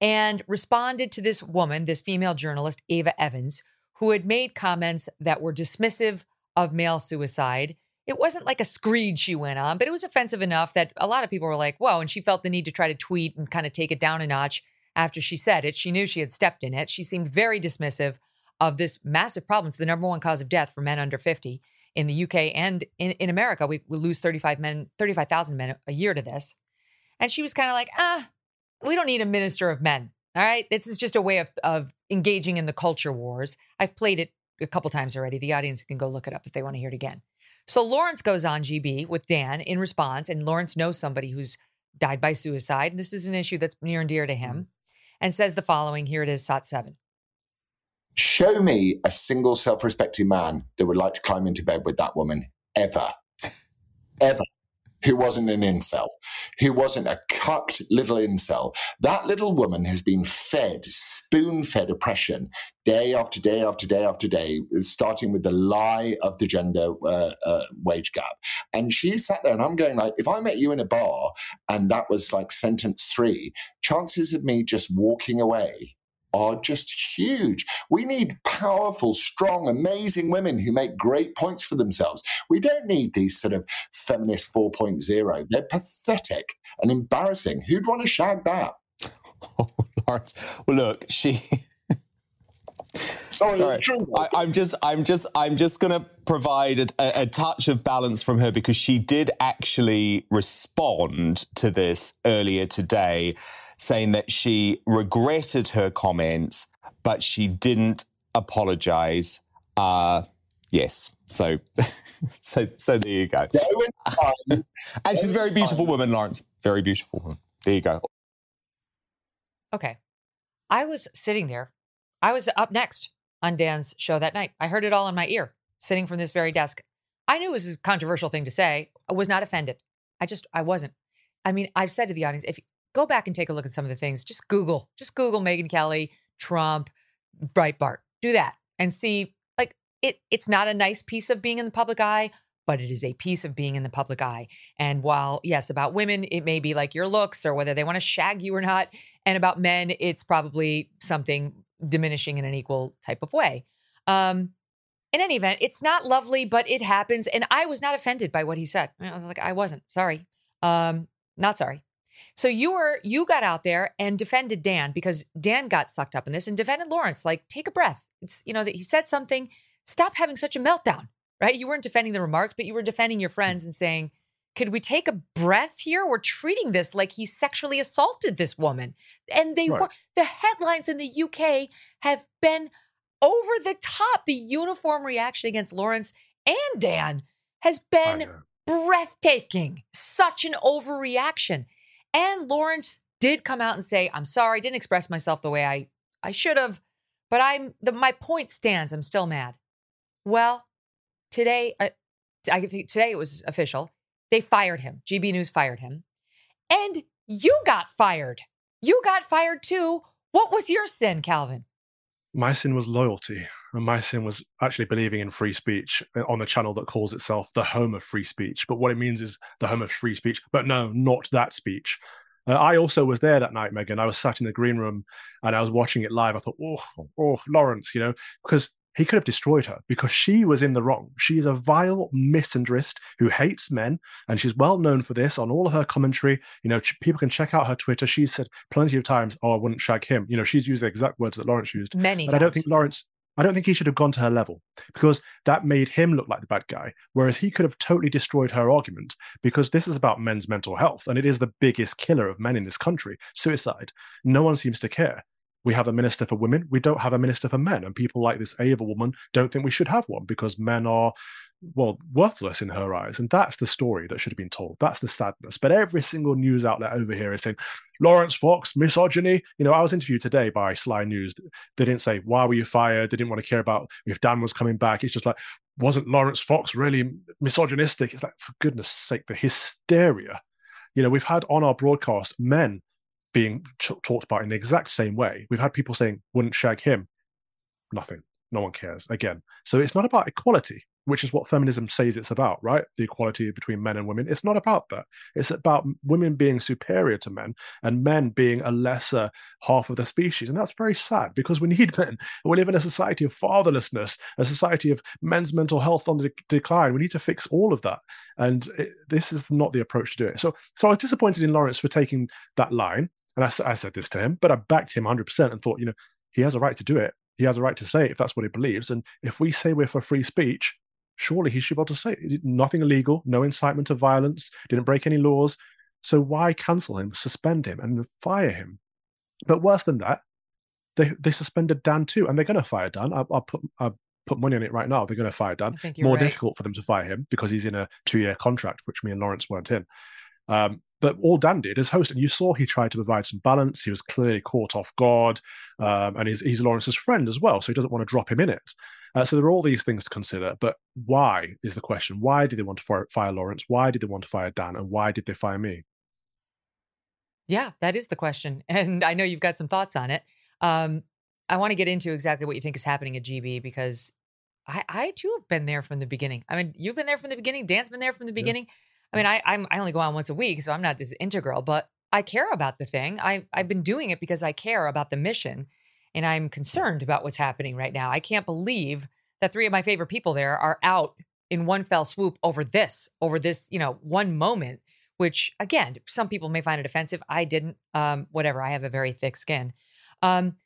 and responded to this woman, this female journalist, Ava Evans, who had made comments that were dismissive of male suicide. It wasn't like a screed she went on, but it was offensive enough that a lot of people were like, whoa. And she felt the need to try to tweet and kind of take it down a notch after she said it. She knew she had stepped in it. She seemed very dismissive of this massive problem. It's the number one cause of death for men under 50 in the UK and in, in America. We, we lose 35 men, 35,000 men a year to this. And she was kind of like, ah, we don't need a minister of men. All right. This is just a way of, of engaging in the culture wars. I've played it a couple times already. The audience can go look it up if they want to hear it again. So Laurence goes on GB with Dan in response, and Laurence knows somebody who's died by suicide. And this is an issue that's near and dear to him, mm-hmm. and says the following. Here it is, SOT 7. Show me a single self respecting man that would like to climb into bed with that woman ever. Ever. Who wasn't an incel, who wasn't a cucked little incel. That little woman has been fed, spoon fed oppression day after day after day after day, starting with the lie of the gender uh, uh, wage gap. And she sat there, and I'm going like, if I met you in a bar and that was like sentence three, chances of me just walking away are just huge. We need powerful, strong, amazing women who make great points for themselves. We don't need these sort of feminist 4.0. They're pathetic and embarrassing. Who'd want to shag that? Oh, Laurence. Well, look, she. Sorry, right. I, am just, I'm just, I'm just going to provide a, a, touch of balance from her because she did actually respond to this earlier today saying that she regretted her comments, but she didn't apologize. Uh, yes. So, so, so there you go. and she's a very beautiful woman, Laurence. Very beautiful woman. There you go. Okay. I was sitting there. I was up next on Dan's show that night. I heard it all in my ear, sitting from this very desk. I knew it was a controversial thing to say. I was not offended. I just, I wasn't. I mean, I've said to the audience, if go back and take a look at some of the things. Just Google, just Google Megyn Kelly, Trump, Breitbart. Do that and see like it it's not a nice piece of being in the public eye, but it is a piece of being in the public eye. And while yes, about women it may be like your looks or whether they want to shag you or not, and about men it's probably something diminishing in an equal type of way. Um in any event, it's not lovely, but it happens. And I was not offended by what he said. I was like, I wasn't. Sorry. Um, not sorry. So you were you got out there and defended Dan because Dan got sucked up in this and defended Laurence. Like, take a breath. It's you know that he said something. Stop having such a meltdown, right? You weren't defending the remarks, but you were defending your mm. friends and saying, "Could we take a breath here? We're treating this like he sexually assaulted this woman." And they right. were the headlines in the UK have been over the top. The uniform reaction against Laurence and Dan has been breathtaking. Such an overreaction. And Laurence did come out and say, I'm sorry, I didn't express myself the way I, I should have, but I'm the, my point stands. I'm still mad. Well, today, uh, I think today it was official. They fired him. GB News fired him. And you got fired. You got fired too. What was your sin, Calvin? My sin was loyalty. And my sin was actually believing in free speech uh, on the channel that calls itself the home of free speech. But what it means is the home of free speech. But no, not that speech. Uh, I also was there that night, Megyn I was sat in the green room and I was watching it live. I thought, oh, oh, Laurence, you know, because he could have destroyed her because she was in the wrong. She is a vile misandrist who hates men, and she's well known for this on all of her commentary. You know, people can check out her Twitter. She's said plenty of times, "Oh, I wouldn't shag him." You know, she's used the exact words that Laurence used. Many. But times. I don't think Laurence. I don't think he should have gone to her level because that made him look like the bad guy. Whereas he could have totally destroyed her argument because this is about men's mental health and it is the biggest killer of men in this country suicide. No one seems to care. We have a minister for women. We don't have a minister for men. And people like this Ava woman don't think we should have one because men are well, worthless in her eyes. And that's the story that should have been told. That's the sadness. But every single news outlet over here is saying, Laurence Fox, misogyny. You know, I was interviewed today by Sky News. They didn't say, why were you fired? They didn't want to care about if Dan was coming back. It's just like, wasn't Laurence Fox really misogynistic? It's like, for goodness sake, the hysteria. You know, we've had on our broadcast men being t- talked about in the exact same way. We've had people saying, wouldn't shag him. Nothing. No one cares. Again. So it's not about equality which is what feminism says it's about, right? The equality between men and women. It's not about that. It's about women being superior to men and men being a lesser half of the species. And that's very sad because we need men. We live in a society of fatherlessness, a society of men's mental health on the decline. We need to fix all of that. And it, this is not the approach to do it. So, so I was disappointed in Laurence for taking that line. And I, I said this to him, but I backed him 100% and thought, you know, he has a right to do it. He has a right to say it if that's what he believes. And if we say we're for free speech, surely he should be able to say nothing illegal, no incitement to violence, didn't break any laws. So why cancel him, suspend him, and fire him? But worse than that, they they suspended Dan too, and they're going to fire Dan. I, will put I put money on it right now. They're going to fire Dan. More right. difficult for them to fire him because he's in a two year contract, which me and Laurence weren't in. Um, but all Dan did as host, and you saw he tried to provide some balance. He was clearly caught off guard, um, and he's, he's Laurence's friend as well, so he doesn't want to drop him in it. Uh, so there are all these things to consider. But why is the question? Why did they want to fire, fire Laurence? Why did they want to fire Dan? And why did they fire me? Yeah, that is the question. And I know you've got some thoughts on it. Um, I want to get into exactly what you think is happening at GB because I, I too have been there from the beginning. I mean, you've been there from the beginning. Dan's been there from the beginning. Yeah. I mean, I I'm, I only go on once a week, so I'm not as integral, but I care about the thing. I I've been doing it because I care about the mission, and I'm concerned about what's happening right now. I can't believe that three of my favorite people there are out in one fell swoop over this, over this, you know, one moment. Which again, some people may find it offensive. I didn't. Um, whatever. I have a very thick skin. Um,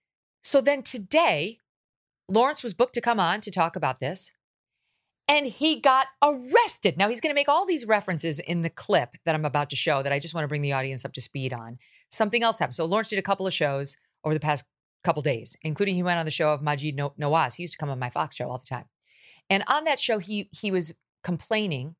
so then today, Laurence was booked to come on to talk about this, and he got arrested. Now he's going to make all these references in the clip that I'm about to show that I just want to bring the audience up to speed on. Something else happened. So Laurence did a couple of shows over the past couple days, including he went on the show of Maajid Nawaz. He used to come on my Fox show all the time. And on that show, he he was complaining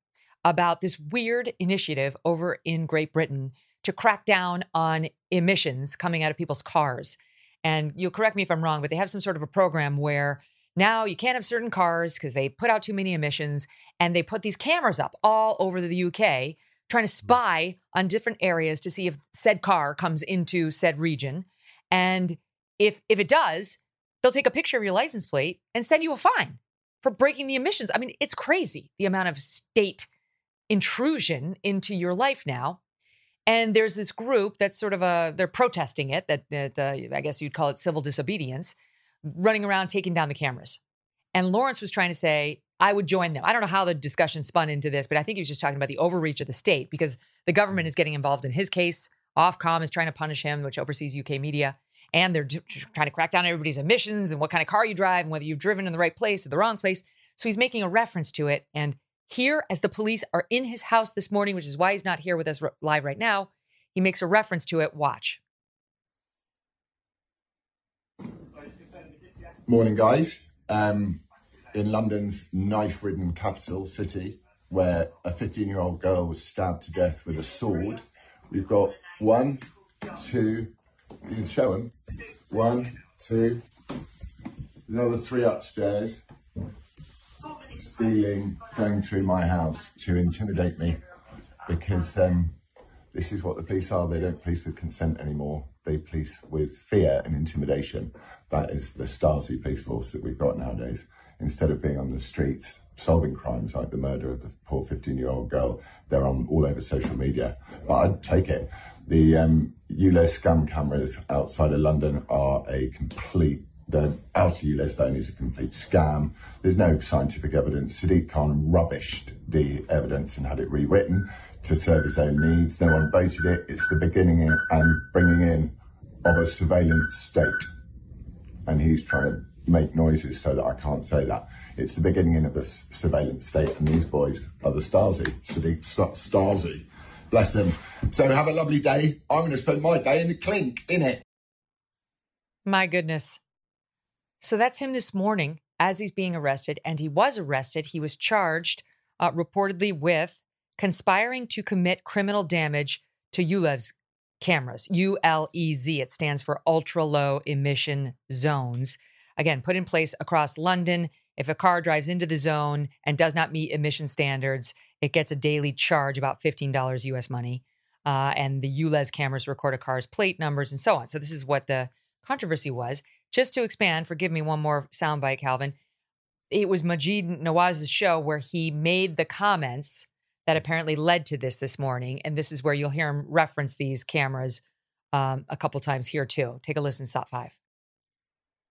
about this weird initiative over in Great Britain to crack down on emissions coming out of people's cars. And you'll correct me if I'm wrong, but they have some sort of a program where now you can't have certain cars because they put out too many emissions and they put these cameras up all over the UK trying to mm-hmm. spy on different areas to see if said car comes into said region. And if if it does, they'll take a picture of your license plate and send you a fine for breaking the emissions. I mean, it's crazy the amount of state intrusion into your life now. And there's this group that's sort of a, they're protesting it, that, that uh, I guess you'd call it civil disobedience, running around taking down the cameras. And Laurence was trying to say, I would join them. I don't know how the discussion spun into this, but I think he was just talking about the overreach of the state because the government mm. is getting involved in his case. Ofcom is trying to punish him, which oversees UK media. And they're trying to crack down on everybody's emissions and what kind of car you drive and whether you've driven in the right place or the wrong place. So he's making a reference to it. And here, as the police are in his house this morning, which is why he's not here with us live right now, he makes a reference to it. Watch. Morning, guys. Um, in London's knife ridden capital city, where a 15 year old girl was stabbed to death with a sword, we've got one, two, you can show them. One, two, another three upstairs, stealing, going through my house to intimidate me because um, this is what the police are. They don't police with consent anymore. They police with fear and intimidation. That is the Stasi police force that we've got nowadays. Instead of being on the streets solving crimes like the murder of the poor 15 year old girl, they're on all over social media. But I'd take it. The um, scam cameras outside of London are a complete the outer ULEZ zone is a complete scam. There's no scientific evidence. Sadiq Khan rubbished the evidence and had it rewritten to serve his own needs. No one voted it. It's the beginning and bringing in of a surveillance state. And he's trying to make noises so that I can't say that. It's the beginning of the surveillance state, and these boys are the Stasi. Sadiq Stasi. Bless them. So have a lovely day. I'm going to spend my day in the clink, in it. My goodness. So that's him this morning as he's being arrested. And he was arrested. He was charged uh, reportedly with conspiring to commit criminal damage to ULEZ cameras. ULEZ, it stands for ultra low emission zones. Again, put in place across London. If a car drives into the zone and does not meet emission standards, it gets a daily charge, about $15 US money. Uh, and the ULEZ cameras record a car's plate numbers and so on. So, this is what the controversy was. Just to expand, forgive me one more soundbite, Calvin. It was Maajid Nawaz's show where he made the comments that apparently led to this this morning. And this is where you'll hear him reference these cameras um, a couple times here too. Take a listen, Stop Five.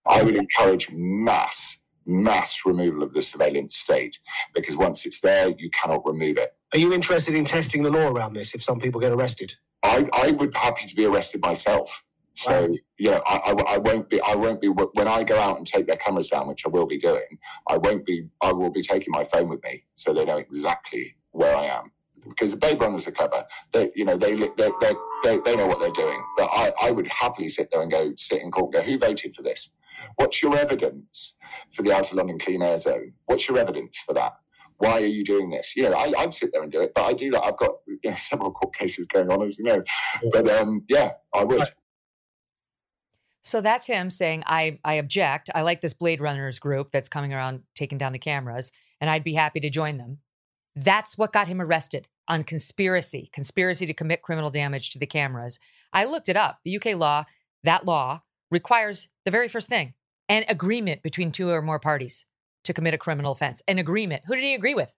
I would encourage mass, mass removal of the surveillance state because once it's there, you cannot remove it. Are you interested in testing the law around this if some people get arrested? I, I would be happy to be arrested myself. So wow. you know, I, I, I, won't be. I won't be when I go out and take their cameras down, which I will be doing. I won't be. I will be taking my phone with me, so they know exactly where I am. Because the Blade Runners are clever. They, you know, they, they, they, they, they know what they're doing. But I, I would happily sit there and go sit in court and go, who voted for this? What's your evidence for the Outer London Clean Air Zone? What's your evidence for that? Why are you doing this? You know, I, would sit there and do it, but I do that. I've got you know, several court cases going on, as you know. But um, yeah, I would. So that's him saying, I, I object. I like this Blade Runners group that's coming around taking down the cameras, and I'd be happy to join them. That's what got him arrested on conspiracy, conspiracy to commit criminal damage to the cameras. I looked it up. The UK law, that law requires the very first thing an agreement between two or more parties to commit a criminal offense. An agreement. Who did he agree with?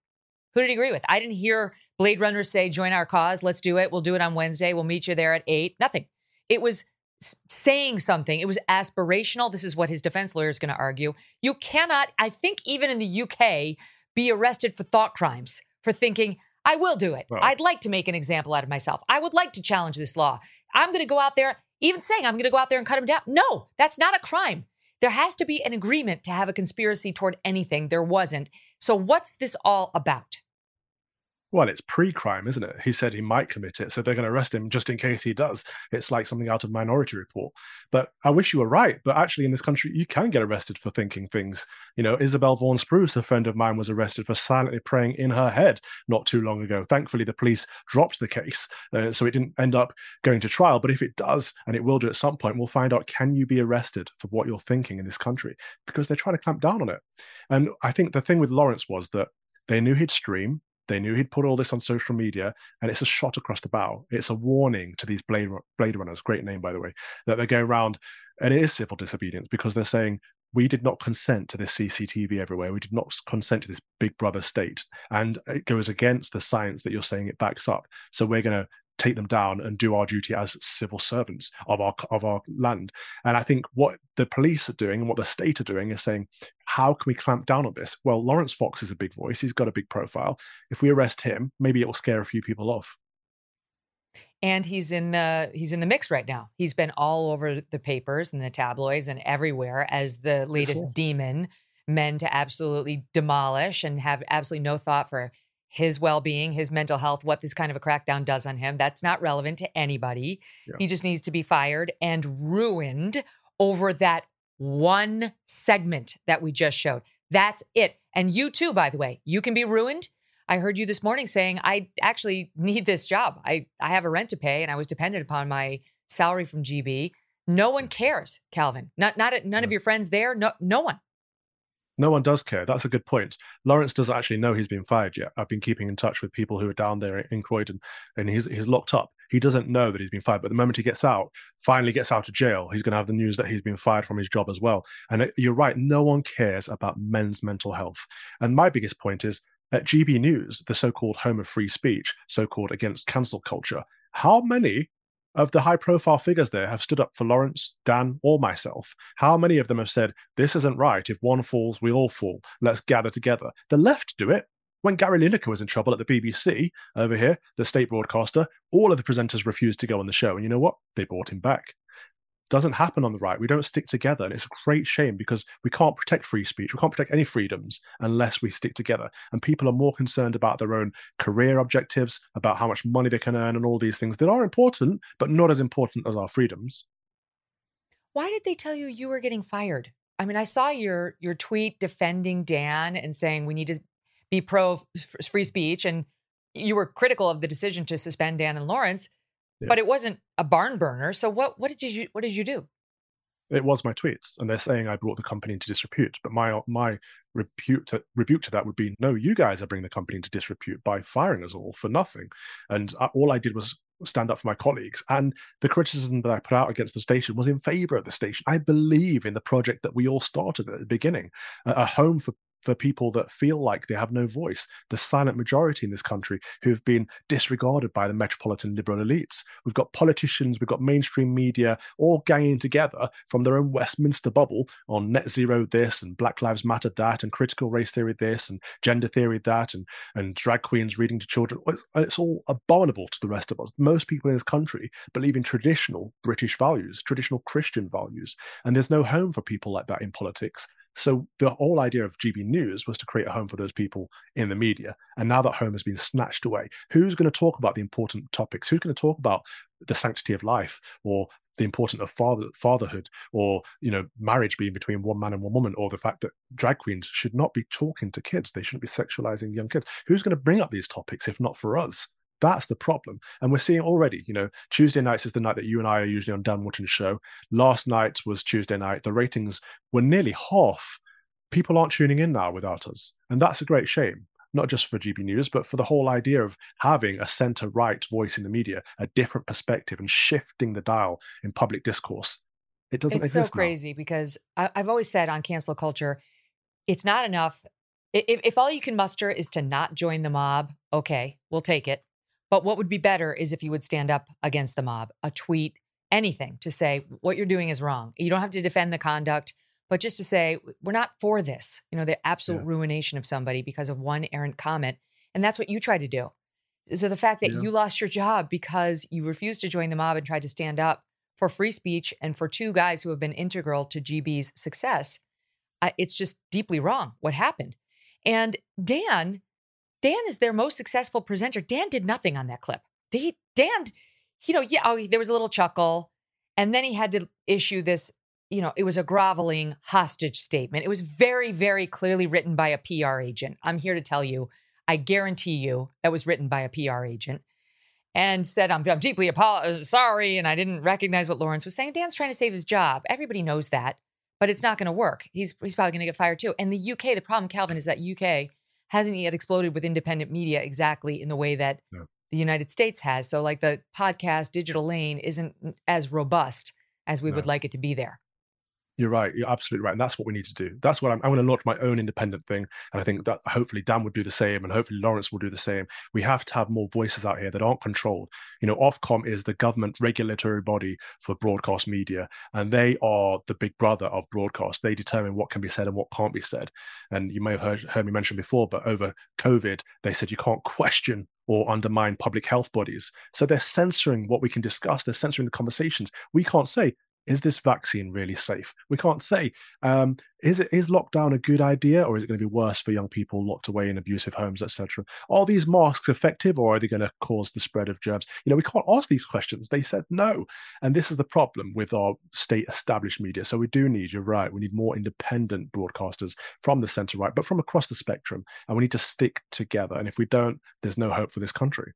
Who did he agree with? I didn't hear Blade Runner say, join our cause. Let's do it. We'll do it on Wednesday. We'll meet you there at eight. Nothing. It was saying something. It was aspirational. This is what his defense lawyer is going to argue. You cannot, I think, even in the UK, be arrested for thought crimes for thinking, I will do it. Well, I'd like to make an example out of myself. I would like to challenge this law. I'm going to go out there, even saying I'm going to go out there and cut him down. No, that's not a crime. There has to be an agreement to have a conspiracy toward anything. There wasn't. So, what's this all about? Well, it's pre-crime, isn't it? He said he might commit it, so they're going to arrest him just in case he does. It's like something out of Minority Report. But I wish you were right. But actually, in this country, you can get arrested for thinking things. You know, Isabel Vaughan Spruce, a friend of mine, was arrested for silently praying in her head not too long ago. Thankfully, the police dropped the case, uh, so it didn't end up going to trial. But if it does, and it will do at some point, we'll find out: can you be arrested for what you're thinking in this country? Because they're trying to clamp down on it. And I think the thing with Laurence was that they knew he'd stream they knew he'd put all this on social media, and it's a shot across the bow. It's a warning to these Blade, Blade Runners, great name, by the way, that they go around, and it is civil disobedience because they're saying, we did not consent to this CCTV everywhere. We did not consent to this big brother state. And it goes against the science that you're saying it backs up. So we're going to take them down and do our duty as civil servants of our of our land. And I think what the police are doing and what the state are doing is saying, how can we clamp down on this? Well, Laurence Fox is a big voice. He's got a big profile. If we arrest him, maybe it will scare a few people off. And he's in the he's in the mix right now. He's been all over the papers and the tabloids and everywhere as the latest cool. demon men to absolutely demolish and have absolutely no thought for his well being, his mental health, what this kind of a crackdown does on him. That's not relevant to anybody. Yeah. He just needs to be fired and ruined over that one segment that we just showed. That's it. And you too, by the way, you can be ruined. I heard you this morning saying, I actually need this job. I, I have a rent to pay and I was dependent upon my salary from GB. No one cares, Calvin. Not not none of your friends there. No no one. No one does care. That's a good point. Laurence doesn't actually know he's been fired yet. I've been keeping in touch with people who are down there in Croydon, and he's he's locked up. He doesn't know that he's been fired, but the moment he gets out, finally gets out of jail, he's going to have the news that he's been fired from his job as well. And it, you're right, no one cares about men's mental health. And my biggest point is at GB News, the so-called home of free speech, so-called against cancel culture. How many of the high profile figures there have stood up for Laurence, Dan, or myself. How many of them have said, This isn't right. If one falls, we all fall. Let's gather together. The left do it. When Gary Lineker was in trouble at the BBC over here, the state broadcaster, all of the presenters refused to go on the show. And you know what? They brought him back doesn't happen on the right. We don't stick together. And it's a great shame because we can't protect free speech. We can't protect any freedoms unless we stick together. And people are more concerned about their own career objectives, about how much money they can earn, and all these things that are important, but not as important as our freedoms. Why did they tell you you were getting fired? I mean, I saw your your tweet defending Dan and saying we need to be pro free speech, and you were critical of the decision to suspend Dan and Laurence. Yeah. But it wasn't a barn burner. So what what did you what did you do? It was my tweets, and they're saying I brought the company into disrepute. But my uh, my rebuke to, rebuke to that would be, no, you guys are bringing the company into disrepute by firing us all for nothing. And I, all I did was stand up for my colleagues. And the criticism that I put out against the station was in favor of the station. I believe in the project that we all started at the beginning, a, a home for for people that feel like they have no voice, the silent majority in this country who've been disregarded by the metropolitan liberal elites. We've got politicians, we've got mainstream media all ganging together from their own Westminster bubble on net zero this and Black Lives Matter that and critical race theory this and gender theory that and, and drag queens reading to children. It's all abominable to the rest of us. Most people in this country believe in traditional British values, traditional Christian values, and there's no home for people like that in politics. So the whole idea of GB News was to create a home for those people in the media. And now that home has been snatched away, who's going to talk about the important topics? Who's going to talk about the sanctity of life or the importance of father, fatherhood or you know marriage being between one man and one woman or the fact that drag queens should not be talking to kids they shouldn't be sexualizing young kids who's going to bring up these topics if not for us That's the problem. And we're seeing already, you know, Tuesday nights is the night that you and I are usually on Dan Wootton's show. Last night was Tuesday night. The ratings were nearly half. People aren't tuning in now without us. And that's a great shame not just for GB News, but for the whole idea of having a center right voice in the media, a different perspective, and shifting the dial in public discourse. It doesn't it's so crazy now. because I, have always said on cancel culture, it's not enough. If, if all you can muster is to not join the mob, okay, we'll take it. But what would be better is if you would stand up against the mob, a tweet, anything to say what you're doing is wrong. You don't have to defend the conduct, but just to say we're not for this. You know, the absolute yeah. ruination of somebody because of one errant comment, and that's what you try to do. So the fact that yeah. you lost your job because you refused to join the mob and tried to stand up for free speech and for two guys who have been integral to GB's success, uh, it's just deeply wrong what happened. And Dan, Dan is their most successful presenter. Dan did nothing on that clip. He, Dan, you know, yeah, oh, there was a little chuckle. And then he had to issue this, you know, it was a groveling hostage statement. It was very, very clearly written by a PR agent. I'm here to tell you, I guarantee you, that was written by a PR agent and said, I'm, I'm deeply apo- uh, sorry. And I didn't recognize what Laurence was saying. Dan's trying to save his job. Everybody knows that, but it's not going to work. He's, he's probably going to get fired too. And the UK, the problem, Calvin, is that UK hasn't yet exploded with independent media exactly in the way that the United States has. So, like the podcast digital lane isn't as robust as we no. would like it to be there. You're right. You're absolutely right. And that's what we need to do. That's what I'm, I'm going to launch my own independent thing. And I think that hopefully Dan would do the same and hopefully Laurence will do the same. We have to have more voices out here that aren't controlled. You know, Ofcom is the government regulatory body for broadcast media, and they are the big brother of broadcast. They determine what can be said and what can't be said. And you may have heard, heard me mention before, but over COVID, they said you can't question or undermine public health bodies. So they're censoring what we can discuss. They're censoring the conversations. We can't say, is this vaccine really safe? We can't say. Um, is it is lockdown a good idea, or is it going to be worse for young people locked away in abusive homes, etc.? Are these masks effective, or are they going to cause the spread of germs? You know, we can't ask these questions. They said no, and this is the problem with our state established media. So we do need. You're right. We need more independent broadcasters from the centre right, but from across the spectrum, and we need to stick together. And if we don't, there's no hope for this country.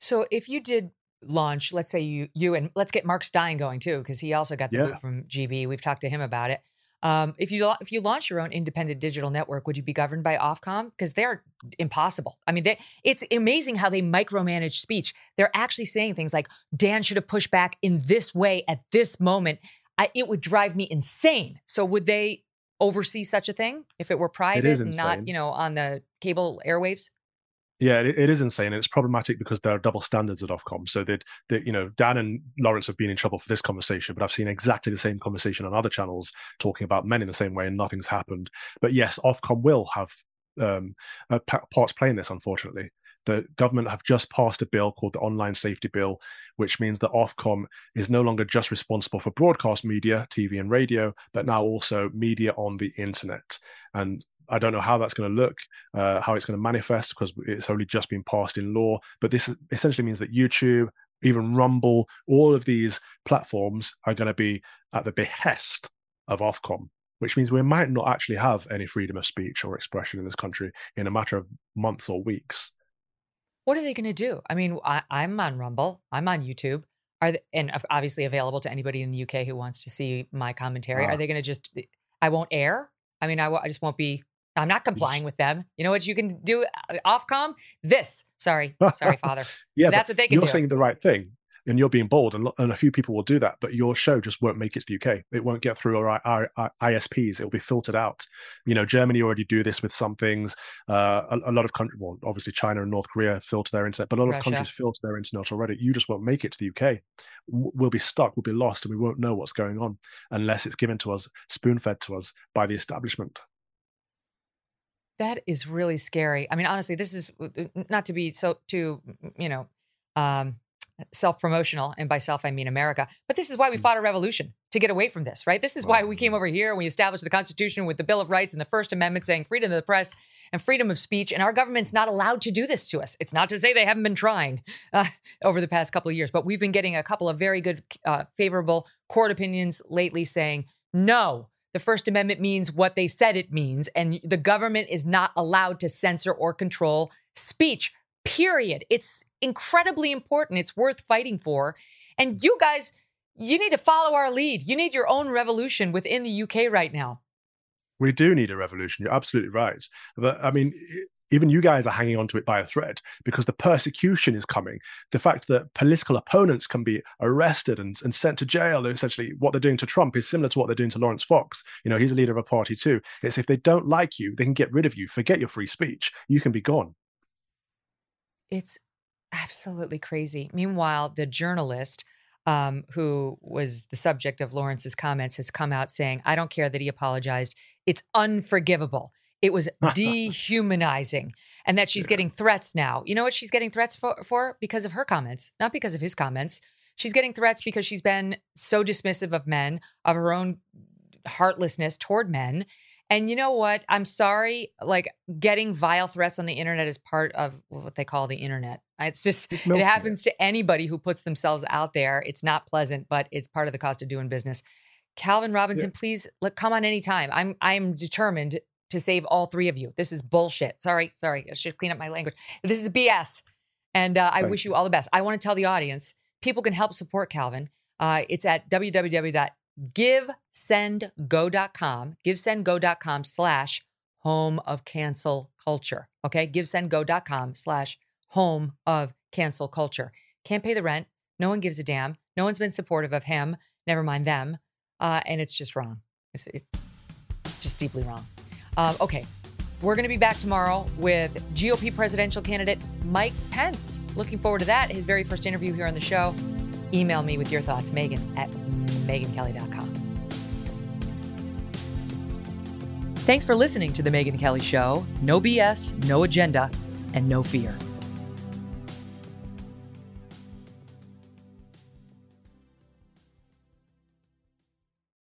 So if you did launch, let's say you you and let's get Mark Steyn going too, because he also got the yeah. boot from GB. We've talked to him about it. Um, if you if you launch your own independent digital network, would you be governed by Ofcom? Because they're impossible. I mean, they, it's amazing how they micromanage speech. They're actually saying things like Dan should have pushed back in this way at this moment. I, it would drive me insane. So would they oversee such a thing if it were private and not you know on the cable airwaves? Yeah, it, is insane. And it's problematic because there are double standards at Ofcom. So that, that, you know, Dan and Laurence have been in trouble for this conversation, but I've seen exactly the same conversation on other channels talking about men in the same way and nothing's happened. But yes, Ofcom will have um, parts playing this, unfortunately. The government have just passed a bill called the Online Safety Bill, which means that Ofcom is no longer just responsible for broadcast media, TV and radio, but now also media on the internet. And I don't know how that's going to look, uh, how it's going to manifest, because it's only just been passed in law. But this essentially means that YouTube, even Rumble, all of these platforms are going to be at the behest of Ofcom, which means we might not actually have any freedom of speech or expression in this country in a matter of months or weeks. What are they going to do? I mean, I, am on Rumble, I'm on YouTube. Are they, and obviously available to anybody in the UK who wants to see my commentary. Are they going to just? I won't air. I mean, I, I just won't be I'm not complying with them. You know what you can do uh, Ofcom? This. Sorry. Sorry, Father. yeah. That's what they can you're do. You're saying the right thing and you're being bold and, and a few people will do that but your show just won't make it to the uk it won't get through our, our, our isps it will be filtered out you know germany already do this with some things uh, a, a, lot of countries well obviously china and north korea filter their internet but a lot Russia. of countries filter their internet already you just won't make it to the uk we'll be stuck we'll be lost and we won't know what's going on unless it's given to us spoon fed to us by the establishment that is really scary. I mean, honestly, this is not to be so too, you know, um, self promotional. And by self, I mean America. But this is why we mm. fought a revolution to get away from this, right? This is why we came over here and we established the Constitution with the Bill of Rights and the First Amendment saying freedom of the press and freedom of speech. And our government's not allowed to do this to us. It's not to say they haven't been trying uh, over the past couple of years, but we've been getting a couple of very good, uh, favorable court opinions lately saying, no, the First Amendment means what they said it means, and the government is not allowed to censor or control speech, period. It's incredibly important. It's worth fighting for. And you guys, you need to follow our lead. You need your own revolution within the UK right now. We do need a revolution. You're absolutely right. But I mean, even you guys are hanging on to it by a thread because the persecution is coming. The fact that political opponents can be arrested and, and sent to jail, essentially, what they're doing to Trump is similar to what they're doing to Laurence Fox. You know, he's a leader of a party too. It's if they don't like you, they can get rid of you, forget your free speech. You can be gone. It's absolutely crazy. Meanwhile, the journalist um, who was the subject of Laurence's comments has come out saying, I don't care that he apologized. It's unforgivable. It was dehumanizing. And that she's yeah. getting threats now. You know what she's getting threats for, for? Because of her comments, not because of his comments. She's getting threats because she's been so dismissive of men, of her own heartlessness toward men. And you know what? I'm sorry. Like getting vile threats on the internet is part of what they call the internet. It's just, it happens to anybody who puts themselves out there. It's not pleasant, but it's part of the cost of doing business. Calvin Robinson, yeah. please look, come on anytime. I'm I'm determined to save all three of you. This is bullshit. Sorry, sorry. I should clean up my language. This is BS. And uh, I wish you all the best. I want to tell the audience people can help support Calvin. Uh, it's at www.givesendgo.com, givesendgo.com slash home of cancel culture. Okay. Givesendgo.com slash home of cancel culture. Can't pay the rent. No one gives a damn. No one's been supportive of him. Never mind them. Uh, and it's just wrong. It's, it's just deeply wrong. Um, okay, we're going to be back tomorrow with GOP presidential candidate Mike Pence. Looking forward to that. His very first interview here on the show. Email me with your thoughts, Megyn at MegynKelly.com. Thanks for listening to The Megyn Kelly Show. No BS, no agenda, and no fear.